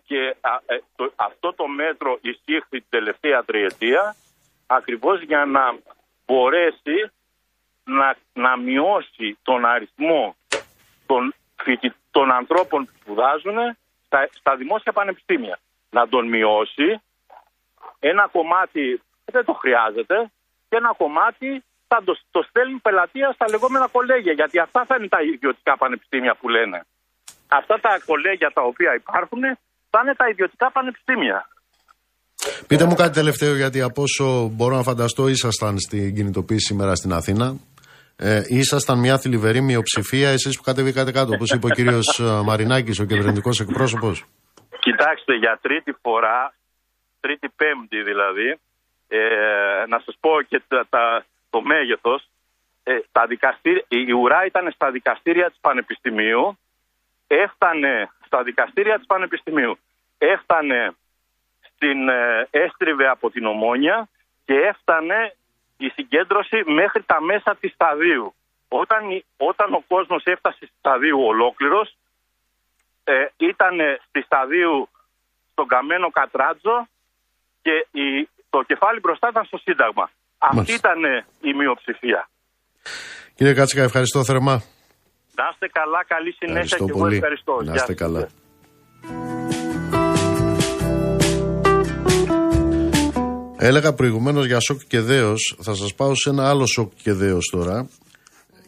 Και α, ε, το- αυτό το μέτρο ισχύει την τελευταία τριετία ακριβώς για να μπορέσει να, να μειώσει τον αριθμό των, φοιτη- των ανθρώπων που σπουδάζουν στα, στα δημόσια πανεπιστήμια. Να τον μειώσει, ένα κομμάτι δεν το χρειάζεται και ένα κομμάτι θα το, το στέλνει πελατεία στα λεγόμενα κολέγια, γιατί αυτά θα είναι τα ιδιωτικά πανεπιστήμια που λένε. Αυτά τα κολέγια τα οποία υπάρχουν θα είναι τα ιδιωτικά πανεπιστήμια. Πείτε μου κάτι τελευταίο, γιατί από όσο μπορώ να φανταστώ, ήσασταν στην κινητοποίηση σήμερα στην Αθήνα. Ε, ήσασταν μια θλιβερή μειοψηφία, εσείς που κατεβήκατε κάτω, όπως είπε ο κύριος ε, Μαρινάκης, ο κυβερνητικός εκπρόσωπος. Κοιτάξτε, για τρίτη φορά, τρίτη πέμπτη δηλαδή, ε, να σας πω και τα, τα- το μέγεθος, ε, τα δικαστήρια, η ουρά ήταν στα δικαστήρια της Πανεπιστημίου, έφτανε στα δικαστήρια της Πανεπιστημίου, έφτανε στην, ε, έστριβε από την Ομόνια και έφτανε η συγκέντρωση μέχρι τα μέσα της σταδίου. Όταν, η- όταν ο κόσμος έφτασε στη σταδίου ολόκληρος, ε, ήταν στη σταδίου στον Καμένο Κατράτζο και η, το κεφάλι μπροστά ήταν στο Σύνταγμα. Αυτή Μάλιστα. ήταν η μειοψηφία. Κύριε Κάτσικα, ευχαριστώ θερμά. Να είστε καλά, καλή συνέχεια Ευχαριστώ και εγώ πολύ. ευχαριστώ. Να Γεια είστε σας. καλά. Έλεγα προηγουμένως για σοκ και δέος. Θα σας πάω σε ένα άλλο σοκ και δέος τώρα.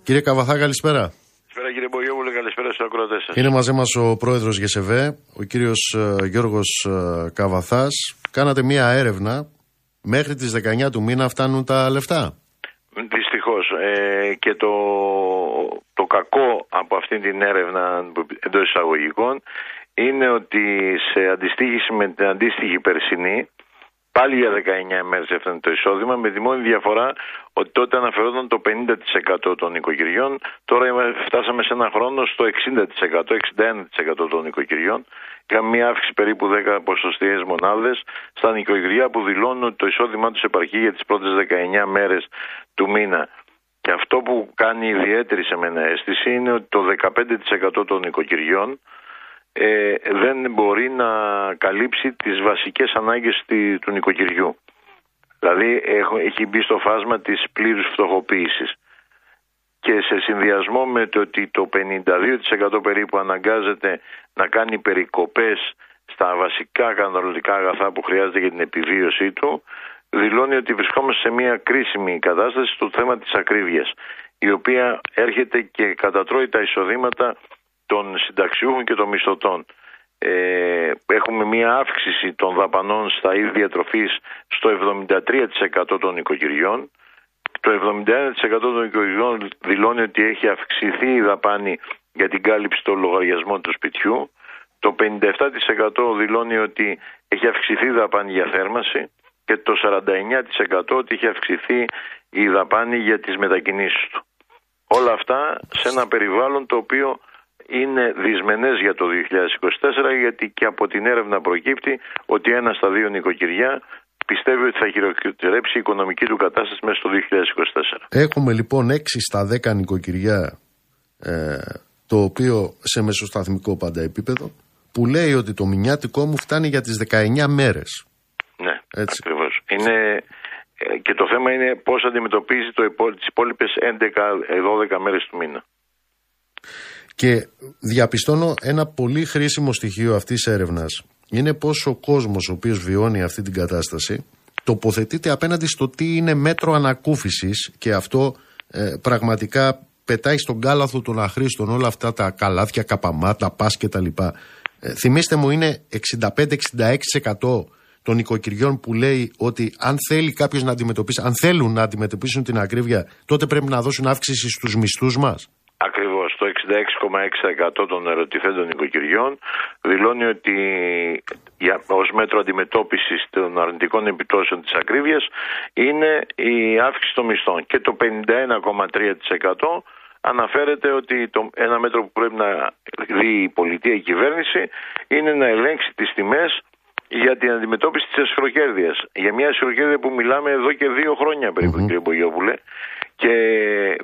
Κύριε Καβαθά, καλησπέρα. Καλησπέρα κύριε Μπογιόπουλε, καλησπέρα στους ακροατές σας. Είναι μαζί μας ο πρόεδρος ΓΕΣΕΒΕ, ο κύριος Γιώργος Καβαθάς. Κάνατε μία έρευνα. Μέχρι τις 19 του μήνα φτάνουν τα λεφτά. Δυστυχώς. Ε, και το, το κακό από αυτή την έρευνα εντός εισαγωγικών είναι ότι σε αντιστοίχηση με την αντίστοιχη περσινή Πάλι για 19 μέρε έφτανε το εισόδημα, με τη μόνη διαφορά ότι τότε αναφερόταν το 50% των οικοκυριών. Τώρα είμα- φτάσαμε σε ένα χρόνο στο 60%, 61% των οικοκυριών. Είχαμε μια αύξηση περίπου 10 ποσοστιαίες μονάδες στα νοικοκυριά που δηλώνουν ότι το εισόδημά τους επαρκεί για τις πρώτες 19 μέρες του μήνα. Και αυτό που κάνει ιδιαίτερη σε μένα αίσθηση είναι ότι το 15% των νοικοκυριών ε, δεν μπορεί να καλύψει τις βασικές ανάγκες τη- του νοικοκυριού. Δηλαδή έχω- έχει μπει στο φάσμα της πλήρους φτωχοποίησης. Και σε συνδυασμό με το ότι το 52% περίπου αναγκάζεται να κάνει περικοπές στα βασικά καταναλωτικά αγαθά που χρειάζεται για την επιβίωσή του, δηλώνει ότι βρισκόμαστε σε μια κρίσιμη κατάσταση στο θέμα της ακρίβειας, η οποία έρχεται και κατατρώει τα εισοδήματα των συνταξιούχων και των μισθωτών. Ε, έχουμε μια αύξηση των δαπανών στα είδη διατροφής στο 73% των οικογενειών. Το 71% των οικογενειών δηλώνει ότι έχει αυξηθεί η δαπάνη για την κάλυψη των λογαριασμών του σπιτιού. Το 57% δηλώνει ότι έχει αυξηθεί η δαπάνη για θέρμανση και το 49% ότι έχει αυξηθεί η δαπάνη για τις μετακινήσεις του. Όλα αυτά σε ένα περιβάλλον το οποίο είναι δυσμενές για το 2024 γιατί και από την έρευνα προκύπτει ότι ένας στα δύο νοικοκυριά πιστεύει ότι θα χειροτερέψει η οικονομική του κατάσταση μέσα στο 2024. Έχουμε λοιπόν 6 στα 10 νοικοκυριά ε, το οποίο σε μεσοσταθμικό πάντα επίπεδο που λέει ότι το μηνιάτικό μου φτάνει για τις 19 μέρες. Ναι, Έτσι. ακριβώς. Είναι, ε, και το θέμα είναι πώς αντιμετωπίζει το, υπό- τις υπόλοιπες 11-12 μέρες του μήνα. Και διαπιστώνω ένα πολύ χρήσιμο στοιχείο αυτής της έρευνας είναι πως ο κόσμος ο οποίος βιώνει αυτή την κατάσταση τοποθετείται απέναντι στο τι είναι μέτρο ανακούφισης και αυτό ε, πραγματικά πετάει στον κάλαθο των αχρήστων όλα αυτά τα καλάθια, καπαμάτα, πας και τα λοιπά. Ε, θυμήστε μου είναι 65-66% των οικοκυριών που λέει ότι αν θέλει κάποιος να αντιμετωπίσει, αν θέλουν να αντιμετωπίσουν την ακρίβεια, τότε πρέπει να δώσουν αύξηση στους μισθούς μας. Ακριβώς, το 66,6% των ερωτηθέντων νοικοκυριών δηλώνει ότι για, ως μέτρο αντιμετώπισης των αρνητικών επιπτώσεων της ακρίβειας είναι η αύξηση των μισθών και το 51,3% αναφέρεται ότι το, ένα μέτρο που πρέπει να δει η πολιτεία, η κυβέρνηση είναι να ελέγξει τις τιμές για την αντιμετώπιση της εσχροκέρδειας. Για μια εσχροκέρδεια που μιλάμε εδώ και δύο χρόνια περίπου, κύριε Μπογιόπουλε. Και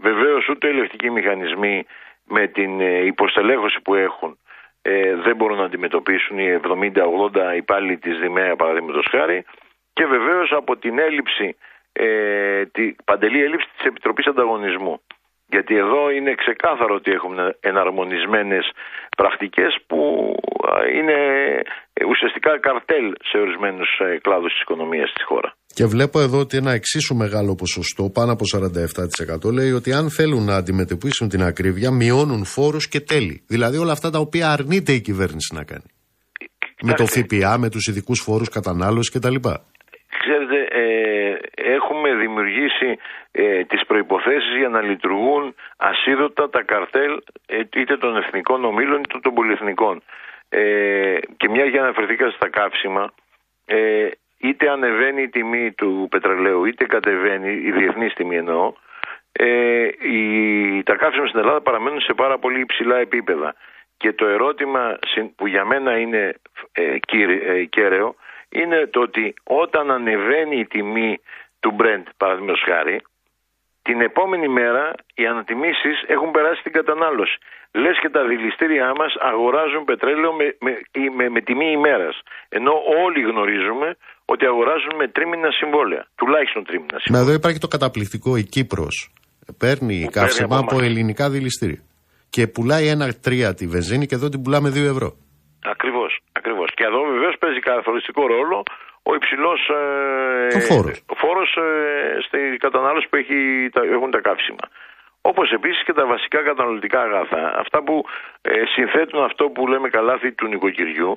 βεβαίως ούτε οι ελευτικοί μηχανισμοί με την ε, υποστελέχωση που έχουν ε, δεν μπορούν να αντιμετωπίσουν οι 70-80 υπάλληλοι της ΔΙΜΕΑ παραδείγματος χάρη και βεβαίως από την έλλειψη, ε, τη παντελή έλλειψη της Επιτροπής Ανταγωνισμού. Γιατί εδώ είναι ξεκάθαρο ότι έχουμε εναρμονισμένες πρακτικές που α, είναι ε, ουσιαστικά καρτέλ σε ορισμένους ε, κλάδους της οικονομίας της χώρα. Και βλέπω εδώ ότι ένα εξίσου μεγάλο ποσοστό, πάνω από 47%, λέει ότι αν θέλουν να αντιμετωπίσουν την ακρίβεια, μειώνουν φόρους και τέλη. Δηλαδή όλα αυτά τα οποία αρνείται η κυβέρνηση να κάνει. Με το ΦΠΑ, με τους ειδικούς φόρους κατανάλωσης κτλ. Ξέρετε, ε, έχουμε δημιουργήσει ε, τις προϋποθέσεις για να λειτουργούν ασίδωτα τα καρτέλ ε, είτε των εθνικών ομίλων είτε των πολυεθνικών. Ε, και μια για να αναφερθήκα στα καύσιμα, ε, είτε ανεβαίνει η τιμή του πετρελαίου είτε κατεβαίνει, η διεθνής τιμή εννοώ, ε, η, τα καύσιμα στην Ελλάδα παραμένουν σε πάρα πολύ υψηλά επίπεδα. Και το ερώτημα συν- που για μένα είναι ε, κύρι- ε, κέραιο είναι το ότι όταν ανεβαίνει η τιμή του Brent, παραδείγματος χάρη, την επόμενη μέρα οι ανατιμήσεις έχουν περάσει στην κατανάλωση. Λες και τα δηληστήριά μας αγοράζουν πετρέλαιο με, με, ή με, με τιμή ημέρας. Ενώ όλοι γνωρίζουμε ότι αγοράζουν με τρίμηνα συμβόλαια. Τουλάχιστον τρίμηνα Μα συμβόλαια. εδώ υπάρχει το καταπληκτικό, η Κύπρος παίρνει καύσιμα από από εμάς. ελληνικά δηληστήρια. Και πουλάει ένα τρία τη βενζίνη και εδώ την πουλάμε 2 ευρώ. Ακριβώς, ακριβώς. Και εδώ βεβαίως παίζει καθοριστικό ρόλο ο υψηλός ε, Ο φόρος. ο φόρος ε, στη κατανάλωση που έχει, τα, έχουν τα καύσιμα. Όπως επίσης και τα βασικά καταναλωτικά αγαθά. Αυτά που ε, συνθέτουν αυτό που λέμε καλάθι του νοικοκυριού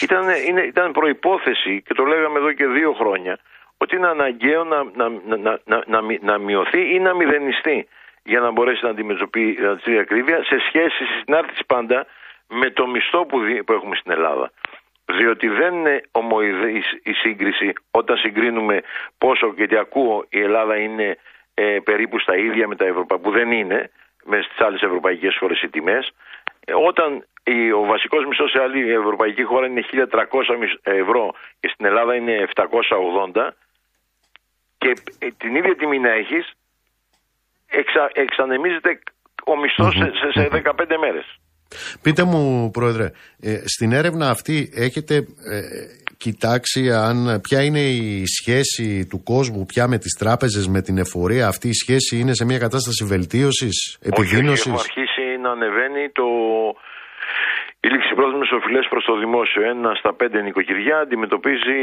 ήταν, είναι, ήταν προϋπόθεση και το λέγαμε εδώ και δύο χρόνια ότι είναι αναγκαίο να, να, να, να, να, να, μει- να μειωθεί ή να μηδενιστεί για να μπορέσει να αντιμετωπίσει η ακρίβεια σε σχέση, στη συνάρτηση πάντα με το μισθό που, δι- που έχουμε στην Ελλάδα. Διότι δεν είναι ομοειδής η σύγκριση όταν συγκρίνουμε πόσο και τι ακούω η Ελλάδα είναι ε, περίπου στα ίδια με τα ευρωπαϊκά που δεν είναι με στις άλλες ευρωπαϊκές χώρες οι τιμές ε, όταν η, ο βασικός μισθός σε άλλη ευρωπαϊκή χώρα είναι 1300 μισ- ευρώ και στην Ελλάδα είναι 780 και ε, την ίδια τιμή να έχεις εξα, εξανεμίζεται ο μισθός σε, σε, σε 15 μέρες. Πείτε μου, Πρόεδρε, ε, στην έρευνα αυτή έχετε ε, κοιτάξει αν, ποια είναι η σχέση του κόσμου πια με τις τράπεζες, με την εφορία; Αυτή η σχέση είναι σε μια κατάσταση βελτίωσης, Όχι, όχι, επιδείνωσης; Έχω αρχίσει να ανεβαίνει το... Οι ληξιπρόθεσμε οφειλές προς το δημόσιο. Ένα στα πέντε νοικοκυριά αντιμετωπίζει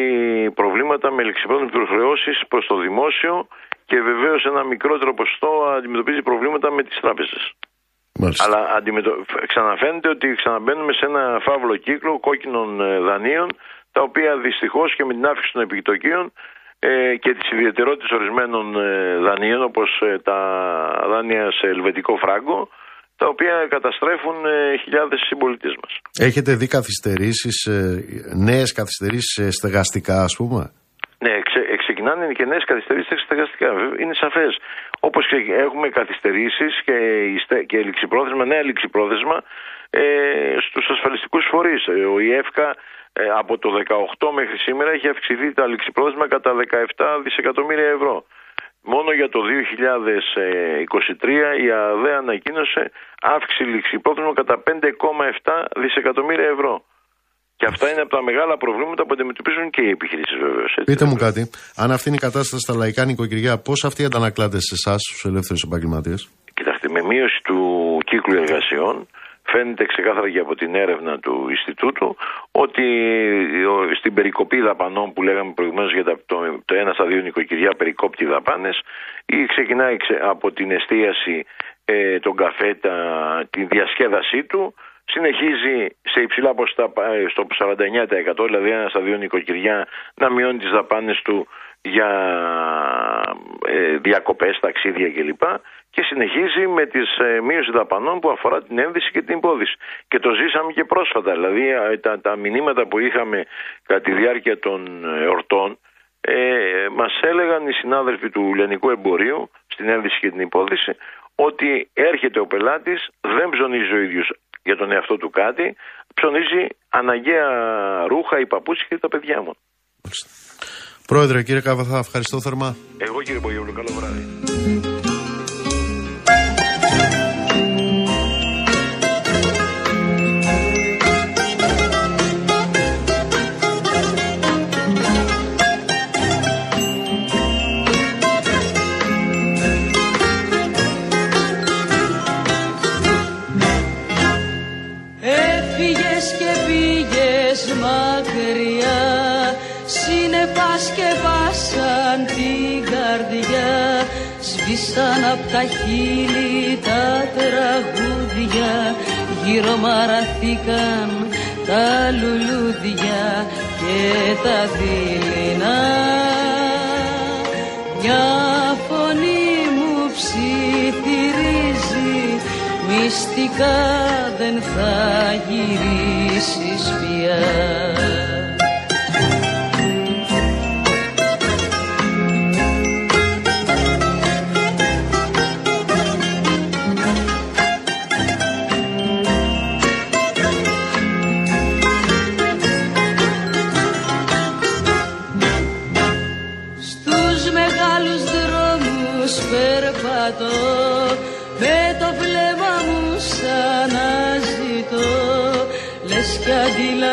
προβλήματα με ληξιπρόθεσμε υποχρεώσεις προς το δημόσιο και βεβαίως ένα μικρότερο ποσοστό αντιμετωπίζει προβλήματα με τις τράπεζες. Αλλά αντιμετω... ξαναφαίνεται ότι ξαναμπαίνουμε σε ένα φαύλο κύκλο κόκκινων ε, δανείων, τα οποία δυστυχώς και με την αύξηση των επιτοκίων ε, και τις ιδιαιτερότητες ορισμένων ε, δανείων, όπως τα δάνεια σε ελβετικό φράγκο, τα οποία καταστρέφουν ε, χιλιάδες συμπολίτε μας. Έχετε δει καθυστερήσεις, ε, νέες καθυστερήσεις ε, στεγαστικά ας πούμε; Ναι, ξε, ε, ξεκινάνε και νέες καθυστερήσεις στεγαστικά. Βέβαια, Είναι σαφές. Όπως έχουμε καθυστερήσεις και, η στε- και ληξιπρόθεσμα, νέα ληξιπρόθεσμα ε, στους ασφαλιστικούς φορείς. Ο ΙΕΦΚΑ ε, από το 18 μέχρι σήμερα έχει αυξηθεί τα ληξιπρόθεσμα κατά 17 δισεκατομμύρια ευρώ. Μόνο για το 2023 η ΑΔΕ ανακοίνωσε αύξηση ληξιπρόθεσμα κατά 5,7 δισεκατομμύρια ευρώ. Και αυτά είναι από τα μεγάλα προβλήματα που αντιμετωπίζουν και οι επιχειρήσεις βεβαίως. Πείτε μου κάτι, αν αυτή είναι η κατάσταση στα λαϊκά νοικοκυριά, πώς αυτή αντανακλάται σε εσάς, στους ελεύθερους επαγγελματίες; Κοιτάξτε, με μείωση του κύκλου εργασιών φαίνεται ξεκάθαρα και από την έρευνα του Ινστιτούτου ότι ο- στην περικοπή δαπανών που λέγαμε προηγουμένως για τα- το, το ένα στα δύο νοικοκυριά περικόπτει δαπάνες ή ξεκινάει ξε- από την εστίαση, ε, τον καφέ, τα, τη διασκέδασή του συνεχίζει σε υψηλά ποσοστά ε, στο 49% δηλαδή ένα στα δύο νοικοκυριά να μειώνει τις δαπάνες του για ε, διακοπές, ταξίδια κλπ. Και συνεχίζει με τις ε, μείωση δαπανών που αφορά την ένδυση και την υπόδηση. Και το ζήσαμε και πρόσφατα. Δηλαδή ε, τα, τα μηνύματα που είχαμε κατά τη διάρκεια των ε, εορτών ε, μας έλεγαν οι συνάδελφοι του Λιανικού Εμπορίου στην ένδυση και την υπόδηση ότι έρχεται ο πελάτης, δεν ψωνίζει ο ίδιος για τον εαυτό του κάτι, ψωνίζει αναγκαία ρούχα, οι παπούτσια και τα παιδιά μου. Πρόεδρε, κύριε Καβαθά, ευχαριστώ θερμά. Εγώ κύριε Πογιόλου, καλό βράδυ. Απ' τα χείλη τα τραγούδια Γύρω μαραθήκαν τα λουλούδια και τα δειλινά. Μια φωνή μου ψιθυρίζει Μυστικά δεν θα γυρίσεις πια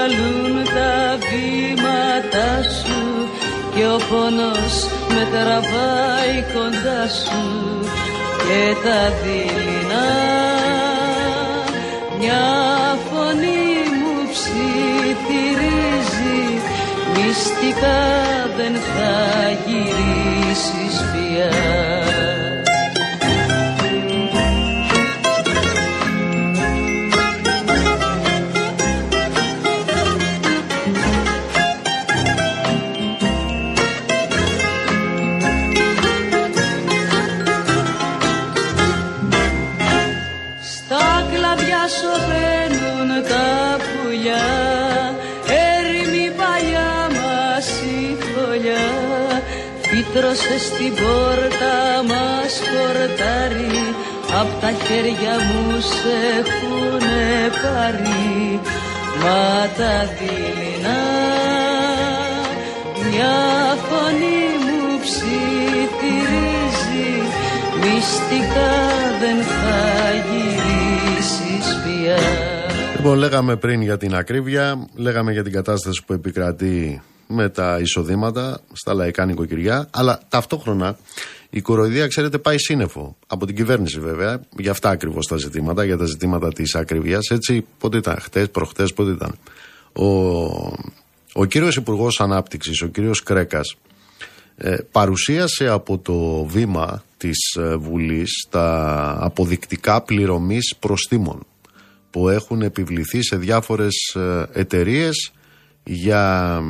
αντιλαλούν τα βήματα σου και ο πόνος με τραβάει κοντά σου και τα δειλινά. Μια φωνή μου ψιθυρίζει μυστικά δεν θα γυρίσεις πια έστρωσε στην πόρτα μας χορτάρει Απ' τα χέρια μου σε έχουνε πάρει. Μα τα δειλινά μια φωνή μου ψιθυρίζει Μυστικά δεν θα γυρίσεις πια. Λοιπόν, λέγαμε πριν για την ακρίβεια, λέγαμε για την κατάσταση που επικρατεί με τα εισοδήματα στα λαϊκά νοικοκυριά, αλλά ταυτόχρονα η κοροϊδία, ξέρετε, πάει σύννεφο. Από την κυβέρνηση βέβαια, για αυτά ακριβώς τα ζητήματα, για τα ζητήματα της ακρίβειας. Έτσι, πότε ήταν, χτες, προχτές, πότε ήταν. Ο, ο κύριος Υπουργός Ανάπτυξης, ο κύριος Κρέκας, ε, παρουσίασε από το βήμα της ε, Βουλής τα αποδεικτικά πληρωμής προστήμων που έχουν επιβληθεί σε διάφορες ε, εταιρείες για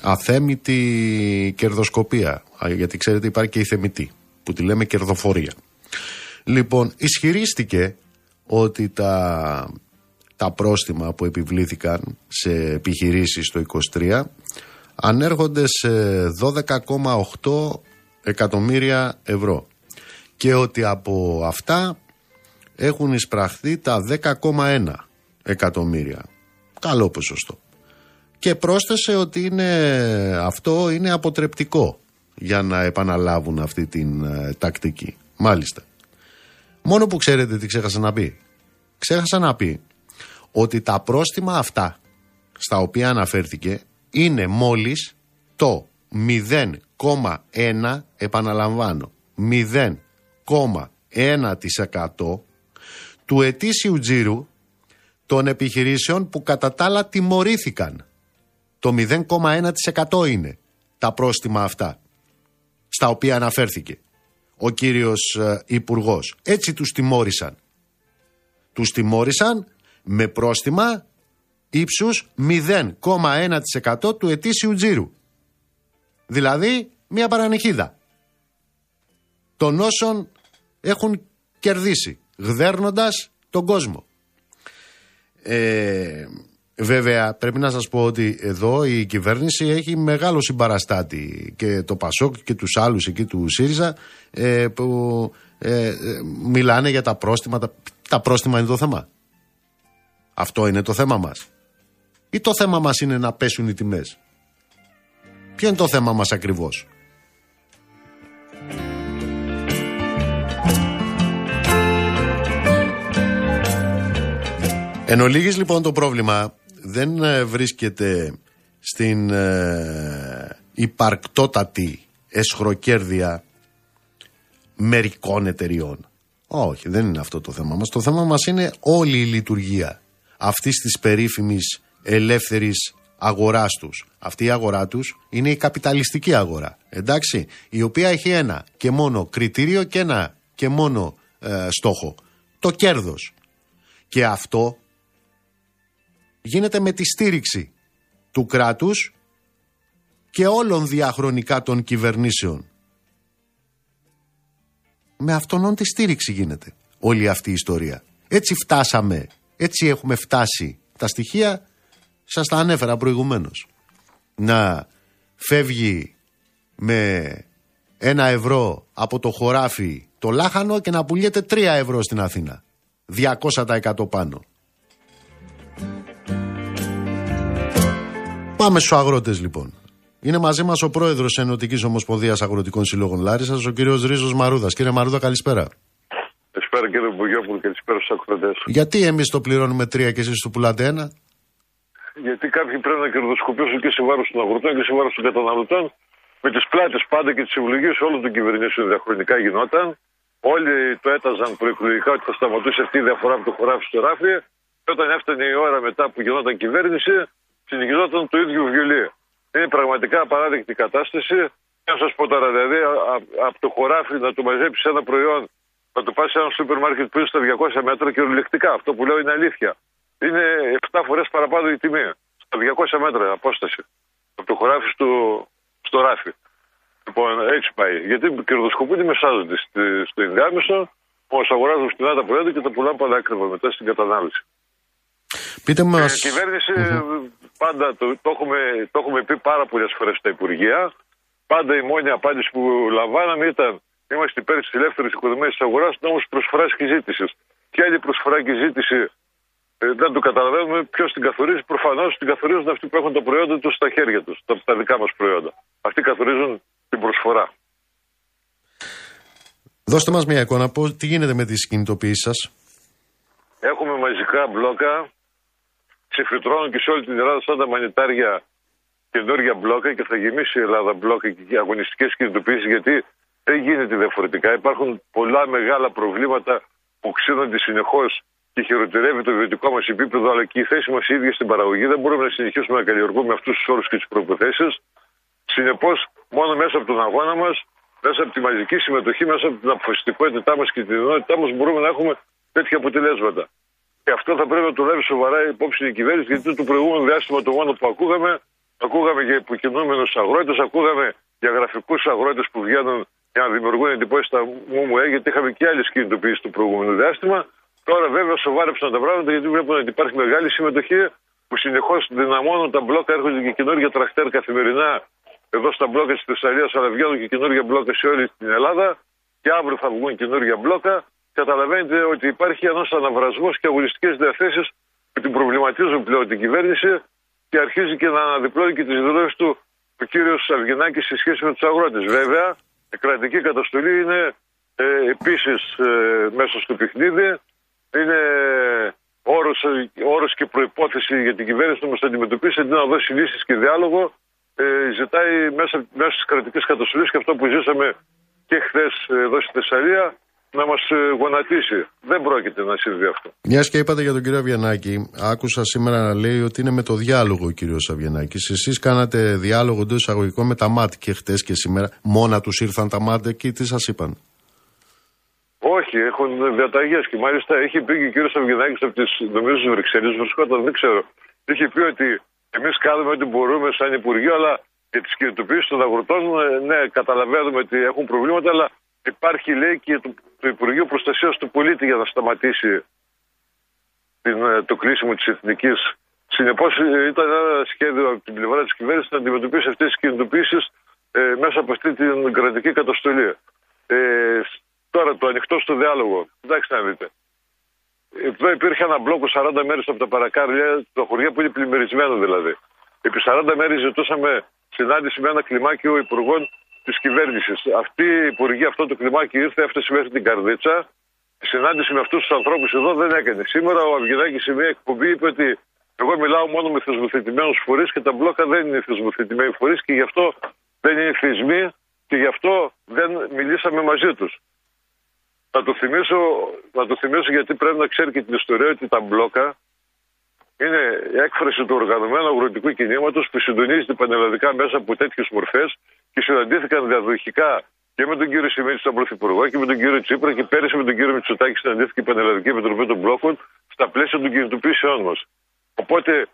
αθέμητη κερδοσκοπία. Γιατί ξέρετε υπάρχει και η θεμητή που τη λέμε κερδοφορία. Λοιπόν, ισχυρίστηκε ότι τα, τα πρόστιμα που επιβλήθηκαν σε επιχειρήσεις το 23 ανέρχονται σε 12,8 εκατομμύρια ευρώ και ότι από αυτά έχουν εισπραχθεί τα 10,1 εκατομμύρια. Καλό ποσοστό. Και πρόσθεσε ότι είναι, αυτό είναι αποτρεπτικό για να επαναλάβουν αυτή την ε, τακτική. Μάλιστα. Μόνο που ξέρετε τι ξέχασα να πει. Ξέχασα να πει ότι τα πρόστιμα αυτά στα οποία αναφέρθηκε είναι μόλις το 0,1 επαναλαμβάνω 0,1% του ετήσιου τζίρου των επιχειρήσεων που κατά τα άλλα τιμωρήθηκαν. Το 0,1% είναι τα πρόστιμα αυτά στα οποία αναφέρθηκε ο κύριος ε, Υπουργός. Έτσι τους τιμώρησαν. Τους τιμώρησαν με πρόστιμα ύψους 0,1% του ετήσιου τζίρου. Δηλαδή μια παρανυχίδα των όσων έχουν κερδίσει γδέρνοντας τον κόσμο. Ε, βέβαια πρέπει να σας πω ότι εδώ η κυβέρνηση έχει μεγάλο συμπαραστάτη και το Πασόκ και τους άλλους εκεί του ΣΥΡΙΖΑ ε, που ε, ε, μιλάνε για τα πρόστιμα. Τα, τα πρόστιμα είναι το θέμα. Αυτό είναι το θέμα μας. Ή το θέμα μας είναι να πέσουν οι τιμές. Ποιο είναι το θέμα μας ακριβώς; Εν ολίγης, λοιπόν το πρόβλημα δεν ε, βρίσκεται στην ε, υπαρκτότατη εσχροκέρδεια μερικών εταιριών. Όχι, δεν είναι αυτό το θέμα μας. Το θέμα μας είναι όλη η λειτουργία αυτής της περίφημης ελεύθερης αγοράς τους. Αυτή η αγορά τους είναι η καπιταλιστική αγορά, εντάξει, η οποία έχει ένα και μόνο κριτήριο και ένα και μόνο ε, στόχο, το κέρδος. Και αυτό γίνεται με τη στήριξη του κράτους και όλων διαχρονικά των κυβερνήσεων. Με αυτόν τη στήριξη γίνεται όλη αυτή η ιστορία. Έτσι φτάσαμε, έτσι έχουμε φτάσει. Τα στοιχεία σας τα ανέφερα προηγουμένως. Να φεύγει με ένα ευρώ από το χωράφι το λάχανο και να πουλιέται τρία ευρώ στην Αθήνα. 200% πάνω. Πάμε στους αγρότες λοιπόν. Είναι μαζί μας ο πρόεδρος τη Ενωτικής Ομοσπονδίας Αγροτικών Συλλόγων Λάρισας, ο κύριος Ρίζος Μαρούδας. Κύριε Μαρούδα, καλησπέρα. Καλησπέρα κύριε Μπουγιόπουλο, καλησπέρα στους ακροτέ. Γιατί εμείς το πληρώνουμε τρία και εσείς το πουλάτε ένα; Γιατί κάποιοι πρέπει να κερδοσκοπήσουν και σε βάρο των αγροτών και σε βάρο των καταναλωτών. Με τις πλάτες πάντα και τις ευλογίε όλων των κυβερνήσεων διαχρονικά γινόταν. Όλοι το έταζαν προεκλογικά ότι θα σταματούσε αυτή η διαφορά από το χωράφι στο ράφι. Και όταν έφτανε η ώρα μετά που γινόταν κυβέρνηση, συνεχιζόταν το ίδιο βιολί. Είναι πραγματικά απαράδεκτη κατάσταση. Να σας πω τώρα, δηλαδή, από το χωράφι να το μαζέψεις ένα προϊόν, να το πα σε ένα σούπερ μάρκετ που είναι στα 200 μέτρα και οριλεκτικά. Αυτό που λέω είναι αλήθεια. Είναι 7 φορές παραπάνω η τιμή. Στα 200 μέτρα απόσταση. Από το χωράφι στο, στο ράφι. Λοιπόν, έτσι πάει. Γιατί κερδοσκοπούν οι μεσάζοντες στο ενδιάμεσο, που αγοράζουν στην τα προϊόντα και τα πουλάνε πανάκριβα μετά στην κατανάλωση. Πείτε μας... Η κυβέρνηση πάντα το, το, έχουμε, το έχουμε πει πάρα πολλές φορές στα Υπουργεία πάντα η μόνη απάντηση που λαμβάναμε ήταν είμαστε υπέρ της ελεύθερης οικονομία της αγοράς, όμω προσφοράς και ζήτησης. Ποια είναι η προσφορά και η ζήτηση, ε, δεν το καταλαβαίνουμε ποιος την καθορίζει. Προφανώς την καθορίζουν αυτοί που έχουν τα προϊόντα τους στα χέρια τους, τα, τα δικά μας προϊόντα. Αυτοί καθορίζουν την προσφορά. Δώστε μας μια εικόνα, πώς, τι γίνεται με τις κινητοποιήσεις σας; Έχουμε μαζικά μπλόκα, ξεφυτρώνουν και σε όλη την Ελλάδα σαν τα μανιτάρια καινούργια μπλόκα και θα γεμίσει η Ελλάδα μπλόκα και αγωνιστικές κινητοποιήσεις γιατί δεν γίνεται διαφορετικά. Υπάρχουν πολλά μεγάλα προβλήματα που ξύνονται συνεχώς και χειροτερεύει το βιωτικό μας επίπεδο, αλλά και η θέση μας ίδια στην παραγωγή. Δεν μπορούμε να συνεχίσουμε να καλλιεργούμε αυτούς τους όρους και τις προποθέσεις. Συνεπώς, μόνο μέσα από τον αγώνα μας μέσα από τη μαζική συμμετοχή, μέσα από την αποφασιστικότητά μας και την ενότητά μας μπορούμε να έχουμε τέτοια αποτελέσματα. Και αυτό θα πρέπει να το λάβει σοβαρά υπόψη η κυβέρνηση, γιατί το προηγούμενο διάστημα το μόνο που ακούγαμε, ακούγαμε για υποκινούμενους αγρότες, ακούγαμε για γραφικούς αγρότες που βγαίνουν για να δημιουργούν εντυπώσεις στα ΜΟΜΟΕ, γιατί είχαμε και άλλες κινητοποιήσεις το προηγούμενο διάστημα. Τώρα βέβαια σοβάρεψαν τα πράγματα γιατί βλέπουν ότι υπάρχει μεγάλη συμμετοχή που συνεχώς δυναμώνουν τα μπλόκα, έρχονται και καινούργια τραχτέρ καθημερινά εδώ στα μπλόκα της Θεσσαλίας, αλλά βγαίνουν και καινούργια μπλόκα σε όλη την Ελλάδα και αύριο θα βγουν καινούργια μπλόκα. Καταλαβαίνετε ότι υπάρχει ένας αναβρασμός και αγωνιστικές διαθέσεις που την προβληματίζουν πλέον την κυβέρνηση και αρχίζει και να αναδιπλώνει και τις δηλώσεις του ο κύριος Αυγενάκης σε σχέση με τους αγρότες. Βέβαια, η κρατική καταστολή είναι ε, επίσης ε, μέσα στο παιχνίδι. Είναι όρος, όρος και προπόθεση για την κυβέρνηση να μας αντιμετωπίσει αντί να δώσει λύσεις και διάλογο ε, ζητάει μέσα, μέσα στις κρατικές καταστολές και αυτό που ζήσαμε και χθες εδώ στη Θεσσαλία να μας γονατίσει. Δεν πρόκειται να συμβεί αυτό. Μιας και είπατε για τον κύριο Αβιανάκη, άκουσα σήμερα να λέει ότι είναι με το διάλογο ο κύριος Αβιανάκη. Εσείς κάνατε διάλογο εντός εισαγωγικών με τα ΜΑΤ και χτες και σήμερα. Μόνα τους ήρθαν τα ΜΑΤ και τι σας είπαν; Όχι, έχουν διαταγές και μάλιστα έχει πει και ο κύριος Αβγενάκη από τις νομίζω Βρυξέλλες, βρισκόταν, δεν ξέρω. Είχε πει ότι Εμείς κάνουμε ό,τι μπορούμε σαν Υπουργείο, αλλά για τις κινητοποιήσει των αγροτών, ε, ναι, καταλαβαίνουμε ότι έχουν προβλήματα, αλλά υπάρχει, λέει, και το, το Υπουργείο Προστασίας του Πολίτη για να σταματήσει την, ε, το κλείσιμο της εθνικής. Συνεπώς, ε, ήταν ένα σχέδιο από την πλευρά της κυβέρνησης να αντιμετωπίσει αυτές τις κινητοποιήσεις ε, μέσα από αυτή την κρατική καταστολή. Ε, τώρα, το ανοιχτό στο διάλογο. Εντάξει να δείτε. Εδώ υπήρχε ένα μπλόκο 40 μέρες από τα παρακάρια, το χωριά που είναι πλημμυρισμένο δηλαδή. Επί 40 μέρες ζητούσαμε συνάντηση με ένα κλιμάκιο υπουργών της κυβέρνησης. Αυτή η υπουργή, αυτό το κλιμάκι ήρθε, έφτασε μέχρι την Καρδίτσα. Η συνάντηση με αυτούς τους ανθρώπους εδώ δεν έκανε. Σήμερα ο Αυγενάκης σε μια εκπομπή είπε ότι εγώ μιλάω μόνο με θεσμοθετημένους φορείς και τα μπλόκα δεν είναι θεσμοθετημένοι φορείς και γι' αυτό δεν είναι θεσμοί και γι' αυτό δεν μιλήσαμε μαζί τους. Να το, θυμίσω, να το θυμίσω γιατί πρέπει να ξέρει και την ιστορία ότι τα μπλόκα είναι η έκφραση του οργανωμένου αγροτικού κινήματος που συντονίζεται πανελλαδικά μέσα από τέτοιες μορφές και συναντήθηκαν διαδοχικά και με τον κύριο Σιμίτη στον Πρωθυπουργό και με τον κύριο Τσίπρα και πέρυσι με τον κύριο Μητσοτάκη συναντήθηκε η Πανελλαδική Επιτροπή των Μπλόκων στα πλαίσια των κινητοποιήσεών μας. Οπότε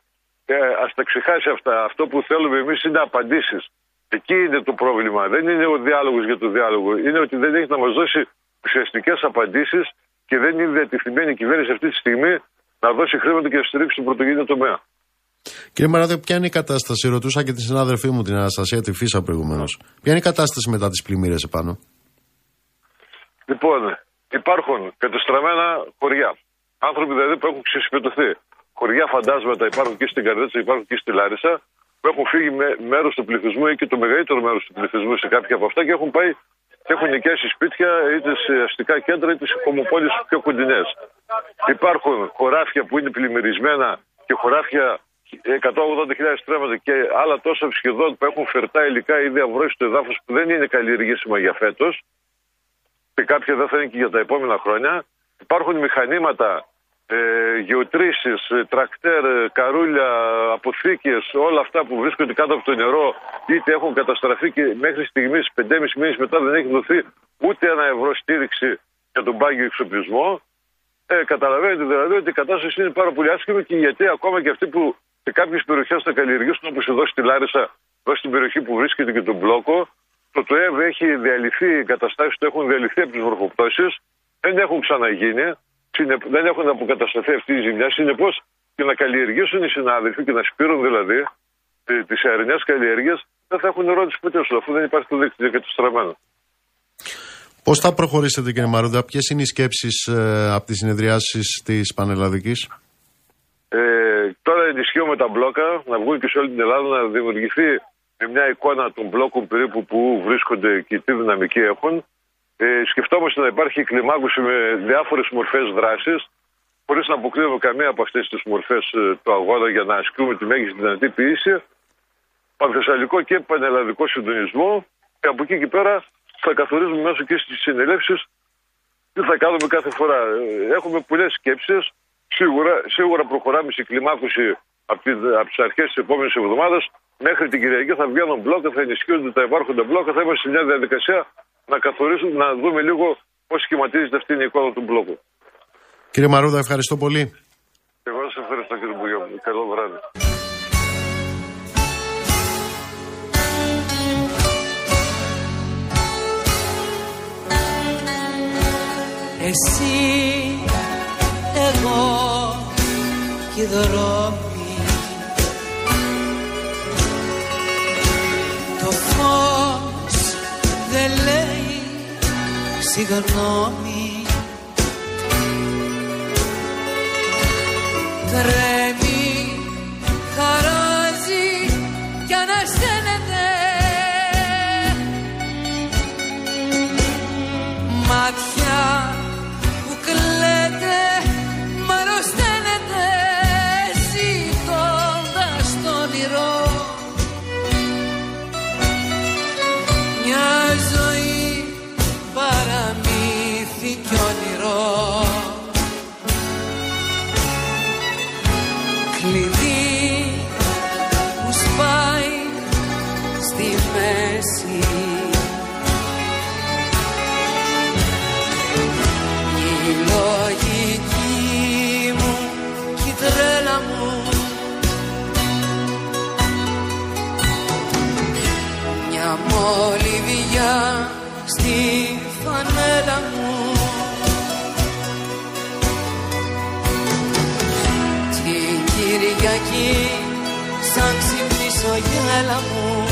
ε, ας τα ξεχάσει αυτά. Αυτό που θέλουμε εμείς είναι απαντήσεις. Εκεί είναι το πρόβλημα. Δεν είναι ο διάλογος για το διάλογο. Είναι ότι δεν έχει να μας δώσει ουσιαστικές απαντήσεις και δεν είναι διατεθειμένη η κυβέρνηση αυτή τη στιγμή να δώσει χρήματα και να στηρίξει τον πρωτογενή τομέα. Κύριε Μαράδε, ποια είναι η κατάσταση, ρωτούσα και τη συνάδελφή μου την Αναστασία τη Φίσα προηγουμένως. Ποια είναι η κατάσταση μετά τις πλημμύρες επάνω; Λοιπόν, υπάρχουν κατεστραμμένα χωριά. Άνθρωποι δηλαδή που έχουν ξεσπιτωθεί. Χωριά φαντάσματα υπάρχουν και στην Καρδέτσα, υπάρχουν και στη Λάρισα, που έχουν φύγει με μέρος του πληθυσμού ή και το μεγαλύτερο μέρος του πληθυσμού σε κάποια από αυτά και έχουν πάει και έχουν νοικιάσει σπίτια είτε σε αστικά κέντρα είτε σε κομμοπόλεις πιο κοντινές. Υπάρχουν χωράφια που είναι πλημμυρισμένα και χωράφια 180.000 τρέμματα και άλλα τόσα σχεδόν που έχουν φερτά υλικά ή διαβρώσει του εδάφου που δεν είναι καλλιεργήσιμα για φέτος και κάποια δεν θα είναι και για τα επόμενα χρόνια. Υπάρχουν μηχανήματα ε, γεωτρήσεις, ε, τρακτέρ, ε, καρούλια, αποθήκες, όλα αυτά που βρίσκονται κάτω από το νερό είτε έχουν καταστραφεί και μέχρι στιγμής 5,5 μήνες μετά δεν έχει δοθεί ούτε ένα ευρώ στήριξη για τον πάγιο εξοπλισμό. Ε, καταλαβαίνετε δηλαδή ότι η κατάσταση είναι πάρα πολύ άσχημη και γιατί ακόμα και αυτοί που σε κάποιες περιοχές θα καλλιεργήσουν όπως εδώ στη Λάρισα, εδώ στην περιοχή που βρίσκεται και τον μπλόκο, το ΤΟΕΒ έχει διαλυθεί, οι καταστάσει του έχουν διαλυθεί από τις βροχοπτώσεις, δεν έχουν ξαναγίνει δεν έχουν αποκατασταθεί αυτή η ζημιάς. Συνεπώς και να καλλιεργήσουν οι συνάδελφοι και να σπείρουν δηλαδή τις αερινέ καλλιέργειες δεν θα έχουν ερώτηση ποτέ σου, αφού δεν υπάρχει το δίκτυο και το στραμμένο. Πώς θα προχωρήσετε, κύριε Μαρούδα, ποιες είναι οι σκέψεις ε, από τις συνεδριάσεις της Πανελλαδικής; Ε, τώρα ενισχύουμε τα μπλόκα, να βγουν και σε όλη την Ελλάδα, να δημιουργηθεί μια εικόνα των μπλόκων περίπου που βρίσκονται και τι δυναμική έχουν. Ε, σκεφτόμαστε να υπάρχει κλιμάκωση με διάφορες μορφές δράσης, χωρίς να αποκλείουμε καμία από αυτές τις μορφές ε, του αγώνα για να ασκούμε τη μέγιστη δυνατή ποιήση. Πανθεσσαλικό και πανελλαδικό συντονισμό. Και από εκεί και πέρα θα καθορίζουμε μέσω και στις συνελεύσεις τι θα κάνουμε κάθε φορά. Ε, Έχουμε πολλές σκέψεις. Σίγουρα, σίγουρα προχωράμε σε κλιμάκωση από, τη, από τις αρχές της επόμενης εβδομάδας. Μέχρι την Κυριακή θα βγαίνουν μπλόκα, θα ενισχύονται τα υπάρχοντα μπλόκα. Θα είμαστε σε μια διαδικασία να καθορίσουμε, να δούμε λίγο πώς σχηματίζεται αυτή η εικόνα του μπλόκου. Κύριε Μαρούδα, ευχαριστώ πολύ. Εγώ σας ευχαριστώ κύριε Μπογιό. Καλό βράδυ. Εσύ, εγώ και οι δρόμοι συγγνώμη. Τρέμει, ξυπνήσω γέλα μου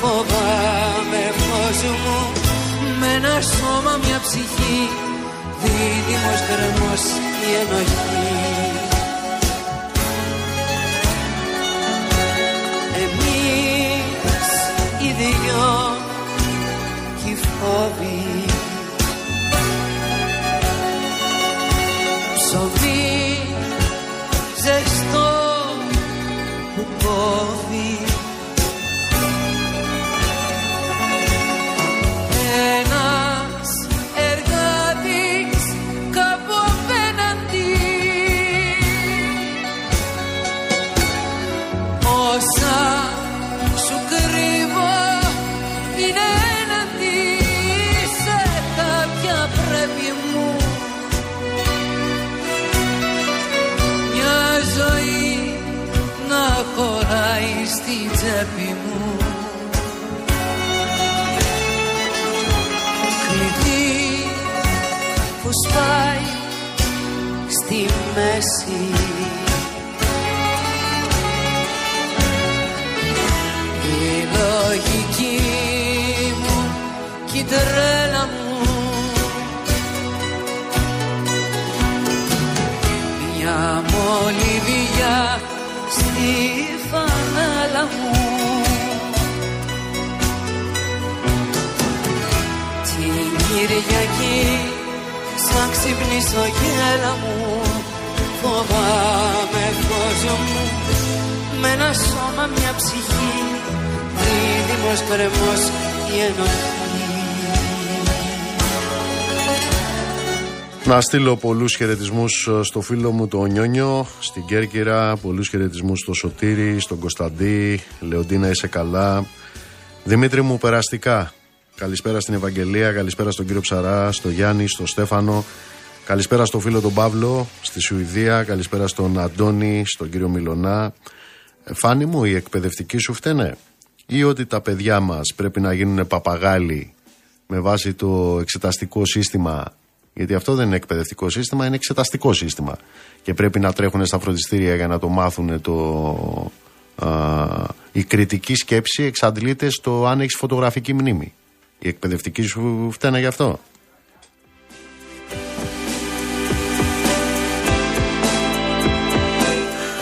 Φοβάμαι φως μου. Με ένα σώμα μια ψυχή. Δίδυμος γκρεμός η ενοχή. Εμείς οι δυο κι οι φόβοι γέλα μου Φοβάμαι φως μου. Με ένα σώμα μια ψυχή δίδυμος κρεμός η ενοχή. Να στείλω πολλούς χαιρετισμούς στο φίλο μου το Νιόνιο, στην Κέρκυρα, πολλούς χαιρετισμούς στο Σωτήρι, στον Κωνσταντή, Λεοντίνα είσαι καλά. Δημήτρη μου περαστικά, καλησπέρα στην Ευαγγελία, καλησπέρα στον κύριο Ψαρά, στο Γιάννη, στο Στέφανο, καλησπέρα στο φίλο τον Παύλο, στη Σουηδία, καλησπέρα στον Αντώνη, στον κύριο Μιλονά. Ε, Φάνη μου, οι εκπαιδευτικοί σου φταίνε; Ή ότι τα παιδιά μας πρέπει να γίνουν παπαγάλοι με βάση το εξεταστικό σύστημα; Γιατί αυτό δεν είναι εκπαιδευτικό σύστημα, είναι εξεταστικό σύστημα. Και πρέπει να τρέχουν στα φροντιστήρια για να το μάθουν το, α, η κριτική σκέψη εξαντλείται στο αν έχεις φωτογραφική μνήμη. Η εκπαιδευτική σου φταίνε γι' αυτό;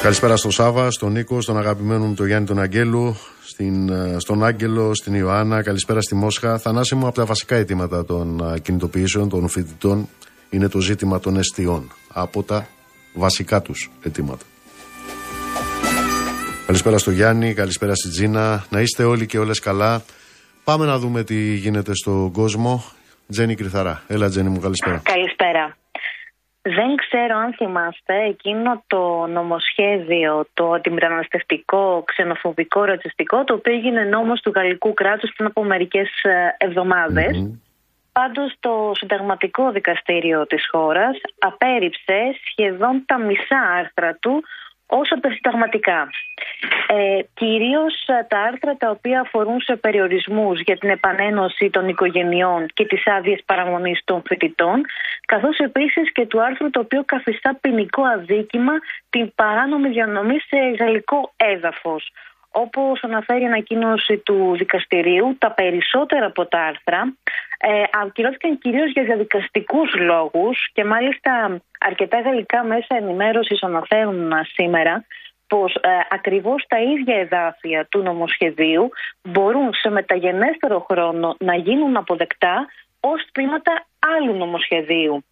Καλησπέρα στον Σάβα, στον Νίκο, στον αγαπημένο μου τον Γιάννη τον Αγγέλου, στην, ε, στον Άγγελο, στην Ιωάννα, καλησπέρα στη Μόσχα. Θανάση μου από τα βασικά αιτήματα των ε, κινητοποιήσεων των φοιτητών είναι το ζήτημα των αιστείων. Από τα βασικά τους αιτήματα. Καλησπέρα στο Γιάννη, καλησπέρα στη Τζίνα. Να είστε όλοι και όλες καλά. Πάμε να δούμε τι γίνεται στον κόσμο. Τζένι Κρυθαρά. Έλα Τζένι μου, καλησπέρα. Καλησπέρα. Δεν ξέρω αν θυμάστε εκείνο το νομοσχέδιο, το αντιμεταναστευτικό, ξενοφοβικό, ρατσιστικό, το οποίο έγινε νόμος του γαλλικού κράτους πριν από μερικές ε, εβδομάδες. Mm-hmm. Πάντως το συνταγματικό δικαστήριο της χώρας απέρριψε σχεδόν τα μισά άρθρα του όσο τα συνταγματικά. Ε, κυρίως ε, τα άρθρα τα οποία αφορούν σε περιορισμούς για την επανένωση των οικογενειών και τις άδειες παραμονής των φοιτητών, καθώς επίσης και του άρθρου το οποίο καθιστά ποινικό αδίκημα την παράνομη διανομή σε γαλλικό έδαφος. Όπως αναφέρει η ανακοίνωση του δικαστηρίου, τα περισσότερα από τα άρθρα ε, ακυρώθηκαν κυρίως για διαδικαστικούς λόγους και μάλιστα αρκετά γαλλικά μέσα ενημέρωσης αναφέρουν σήμερα πως ε, ακριβώς τα ίδια εδάφια του νομοσχεδίου μπορούν σε μεταγενέστερο χρόνο να γίνουν αποδεκτά ως τμήματα άλλου νομοσχεδίου.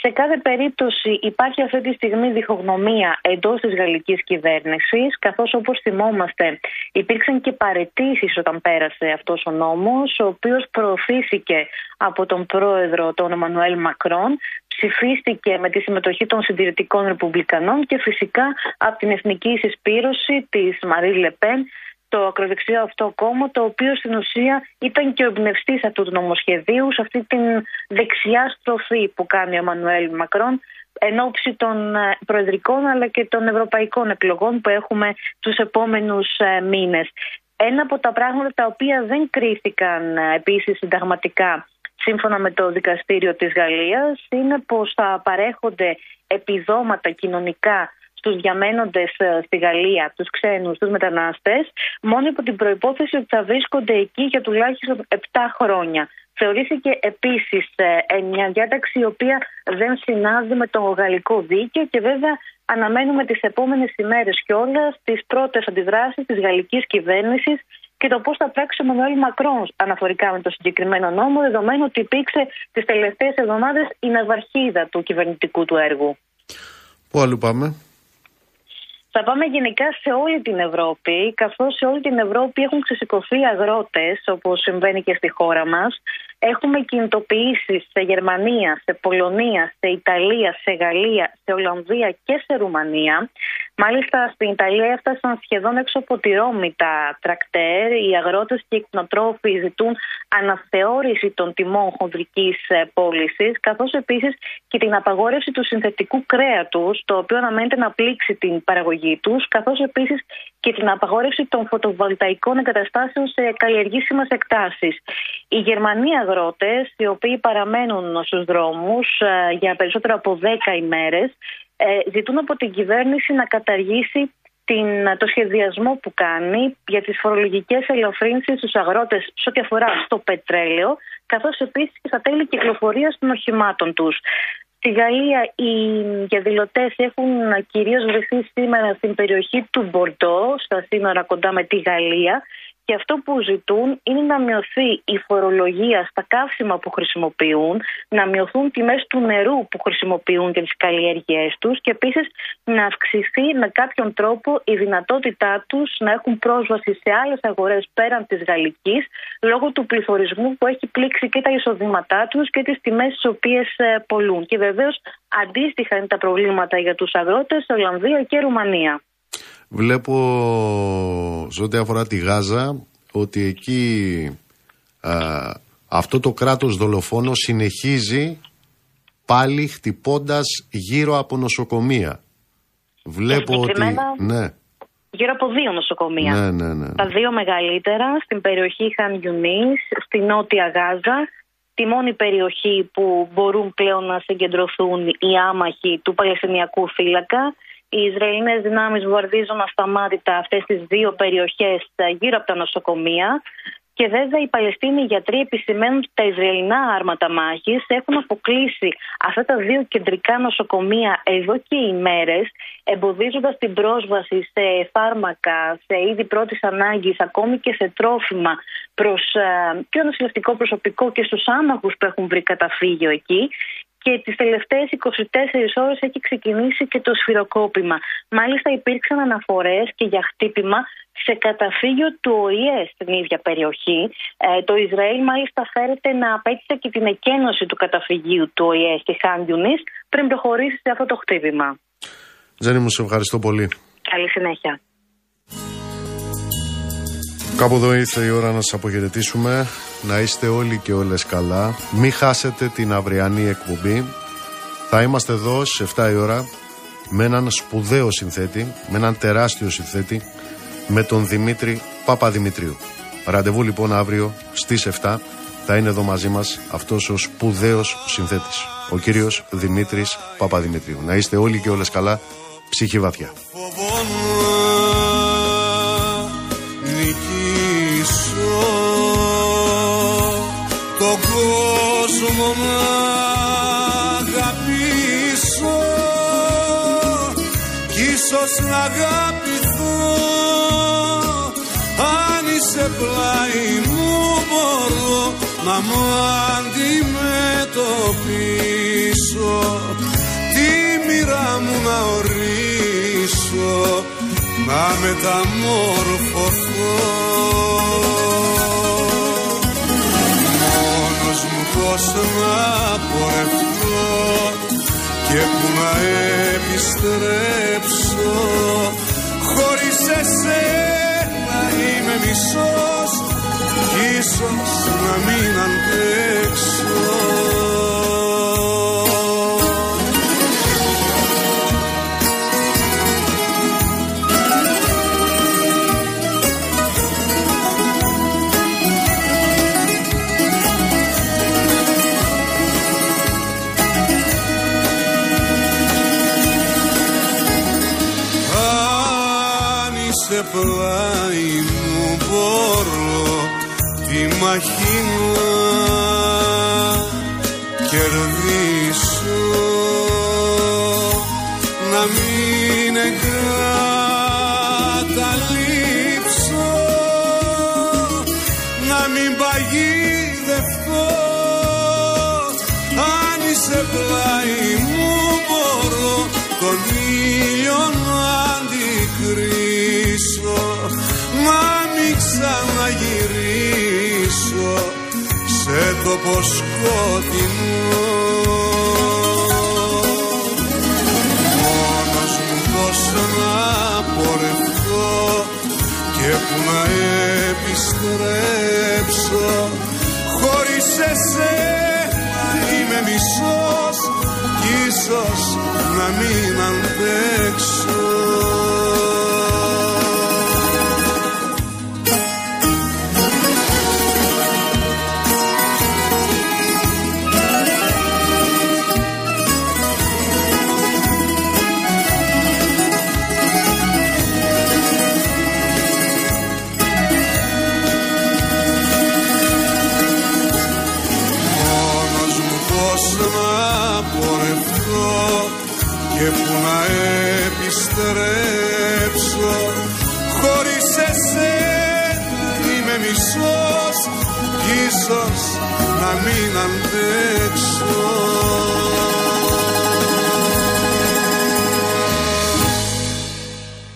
Σε κάθε περίπτωση υπάρχει αυτή τη στιγμή διχογνωμία εντός της γαλλικής κυβέρνησης, καθώς όπως θυμόμαστε υπήρξαν και παρετήσεις όταν πέρασε αυτός ο νόμος, ο οποίος προωθήθηκε από τον πρόεδρο τον Εμμανουέλ Μακρόν, ψηφίστηκε με τη συμμετοχή των συντηρητικών ρεπουμπλικανών και φυσικά από την εθνική συσπήρωση της Μαρή Λεπέν το ακροδεξιό αυτό κόμμα, το οποίο στην ουσία ήταν και ο εμπνευστής αυτού του νομοσχεδίου, σε αυτή την δεξιά στροφή που κάνει ο Μανουέλ Μακρόν εν ώψη των ε, προεδρικών αλλά και των ευρωπαϊκών εκλογών που έχουμε τους επόμενους ε, μήνες. Ένα από τα πράγματα τα οποία δεν κρίθηκαν ε, επίσης συνταγματικά σύμφωνα με το δικαστήριο της Γαλλίας είναι πως θα παρέχονται επιδόματα κοινωνικά στου διαμένοντες ε, στη Γαλλία, τους ξένους, τους μετανάστες, μόνο υπό την προπόθεση ότι θα βρίσκονται εκεί για τουλάχιστον 7 χρόνια. Θεωρήθηκε επίσης ε, μια διάταξη η οποία δεν συνάδει με το γαλλικό δίκαιο και βέβαια αναμένουμε τις επόμενες ημέρες κιόλα τις πρώτες αντιδράσεις της γαλλικής κυβέρνησης και το πώς θα πράξει ο Μανουέλ Μακρόν αναφορικά με το συγκεκριμένο νόμο, δεδομένου ότι υπήρξε τις τελευταίες εβδομάδες η ναυαρχίδα του κυβερνητικού του έργου. Πού αλλού πάμε; Θα πάμε γενικά σε όλη την Ευρώπη, καθώς σε όλη την Ευρώπη έχουν ξεσηκωθεί αγρότες, όπως συμβαίνει και στη χώρα μας. Έχουμε κινητοποιήσει σε Γερμανία, σε Πολωνία, σε Ιταλία, σε Γαλλία, σε Ολλανδία και σε Ρουμανία. Μάλιστα στην Ιταλία έφτασαν σχεδόν έξω από τη Ρώμη τα τρακτέρ. Οι αγρότες και οι κτηνοτρόφοι ζητούν αναθεώρηση των τιμών χονδρικής ε, πώλησης, καθώς επίσης και την απαγόρευση του συνθετικού κρέατου, το οποίο αναμένεται να πλήξει την παραγωγή τους, καθώς επίσης και την απαγόρευση των φωτοβολταϊκών εγκαταστάσεων σε καλλιεργήσιμες εκτάσεις. Οι Γερμανοί αγρότες, οι οποίοι παραμένουν στους δρόμους ε, για περισσότερο από 10 ημέρες, ε, ζητούν από την κυβέρνηση να καταργήσει την, το σχεδιασμό που κάνει για τις φορολογικές ελαφρύνσεις στους αγρότες σε ό,τι αφορά στο πετρέλαιο, καθώς επίσης και στα τέλη κυκλοφορίας των οχημάτων τους. Στη Γαλλία οι διαδηλωτές έχουν κυρίως βρεθεί σήμερα στην περιοχή του Μπορντό, στα σύνορα κοντά με τη Γαλλία, και αυτό που ζητούν είναι να μειωθεί η φορολογία στα καύσιμα που χρησιμοποιούν, να μειωθούν τιμές του νερού που χρησιμοποιούν για τις καλλιέργειές τους και επίσης να αυξηθεί με κάποιον τρόπο η δυνατότητά τους να έχουν πρόσβαση σε άλλες αγορές πέραν της γαλλικής, λόγω του πληθωρισμού που έχει πλήξει και τα εισοδήματά τους και τις τιμές τις οποίες πολλούν. Και βεβαίως αντίστοιχα είναι τα προβλήματα για τους αγρότες σε Ολλανδία και Ρουμανία. Βλέπω σε ό,τι αφορά τη Γάζα ότι εκεί αυτό το κράτος δολοφόνο συνεχίζει πάλι χτυπώντας γύρω από νοσοκομεία. Βλέπω ότι... Ναι. Γύρω από δύο νοσοκομεία. Ναι, ναι, ναι. Τα δύο μεγαλύτερα στην περιοχή Χαν Ιουνίς, στη νότια Γάζα, τη μόνη περιοχή που μπορούν πλέον να συγκεντρωθούν οι άμαχοι του Παλαιστινιακού φύλακα Οι Ισραηλινές δυνάμεις βομβαρδίζουν ασταμάτητα αυτές τις δύο περιοχές ε, γύρω από τα νοσοκομεία. Και βέβαια οι Παλαιστίνοι γιατροί επισημαίνουν ότι τα Ισραηλινά άρματα μάχης έχουν αποκλείσει αυτά τα δύο κεντρικά νοσοκομεία εδώ και ημέρες, εμποδίζοντας την πρόσβαση σε φάρμακα, σε είδη πρώτης ανάγκης, ακόμη και σε τρόφιμα προς και το νοσηλευτικό προσωπικό και στους άμαχου που έχουν βρει καταφύγιο εκεί και τις τελευταίες 24 ώρες έχει ξεκινήσει και το σφυροκόπημα. Μάλιστα υπήρξαν αναφορές και για χτύπημα σε καταφύγιο του ΟΗΕ στην ίδια περιοχή. Ε, το Ισραήλ μάλιστα φέρεται να απέτυχε και την εκένωση του καταφυγίου του ΟΗΕ στη Χάντιουνις πριν προχωρήσει σε αυτό το χτύπημα. Τζένι μου, σε ευχαριστώ πολύ. Καλή συνέχεια. Κάπου εδώ ήρθε η ώρα να σας αποχαιρετήσουμε. Να είστε όλοι και όλες καλά. Μην χάσετε την αυριανή εκπομπή. Θα είμαστε εδώ στις 7 η ώρα με έναν σπουδαίο συνθέτη, με έναν τεράστιο συνθέτη, με τον Δημήτρη Παπαδημητρίου. Ραντεβού λοιπόν αύριο στις 7 θα είναι εδώ μαζί μας αυτός ο σπουδαίος συνθέτης, ο κύριος Δημήτρης Παπαδημητρίου. Να είστε όλοι και όλες καλά, ψυχή βαθιά. Αγαπηθώ αν είσαι πλάι μου μπορώ να μου αντιμετωπίσω. Τη μοίρα μου να ορίσω να μεταμόρφωθώ Μόνος μου πως να πορευτώ και που να επιστρέψω. Χωρίς εσένα είμαι μισός κι ίσως να μην αντέξω σε τόπο σκοτεινό Μόνος μου πως να πορευτώ και που να επιστρέψω χωρίς εσένα είμαι μισός κι ίσως να μην αντέξω επιστρέψω χωρίς εσένα είμαι μισός. Κι ίσως να μην αντέξω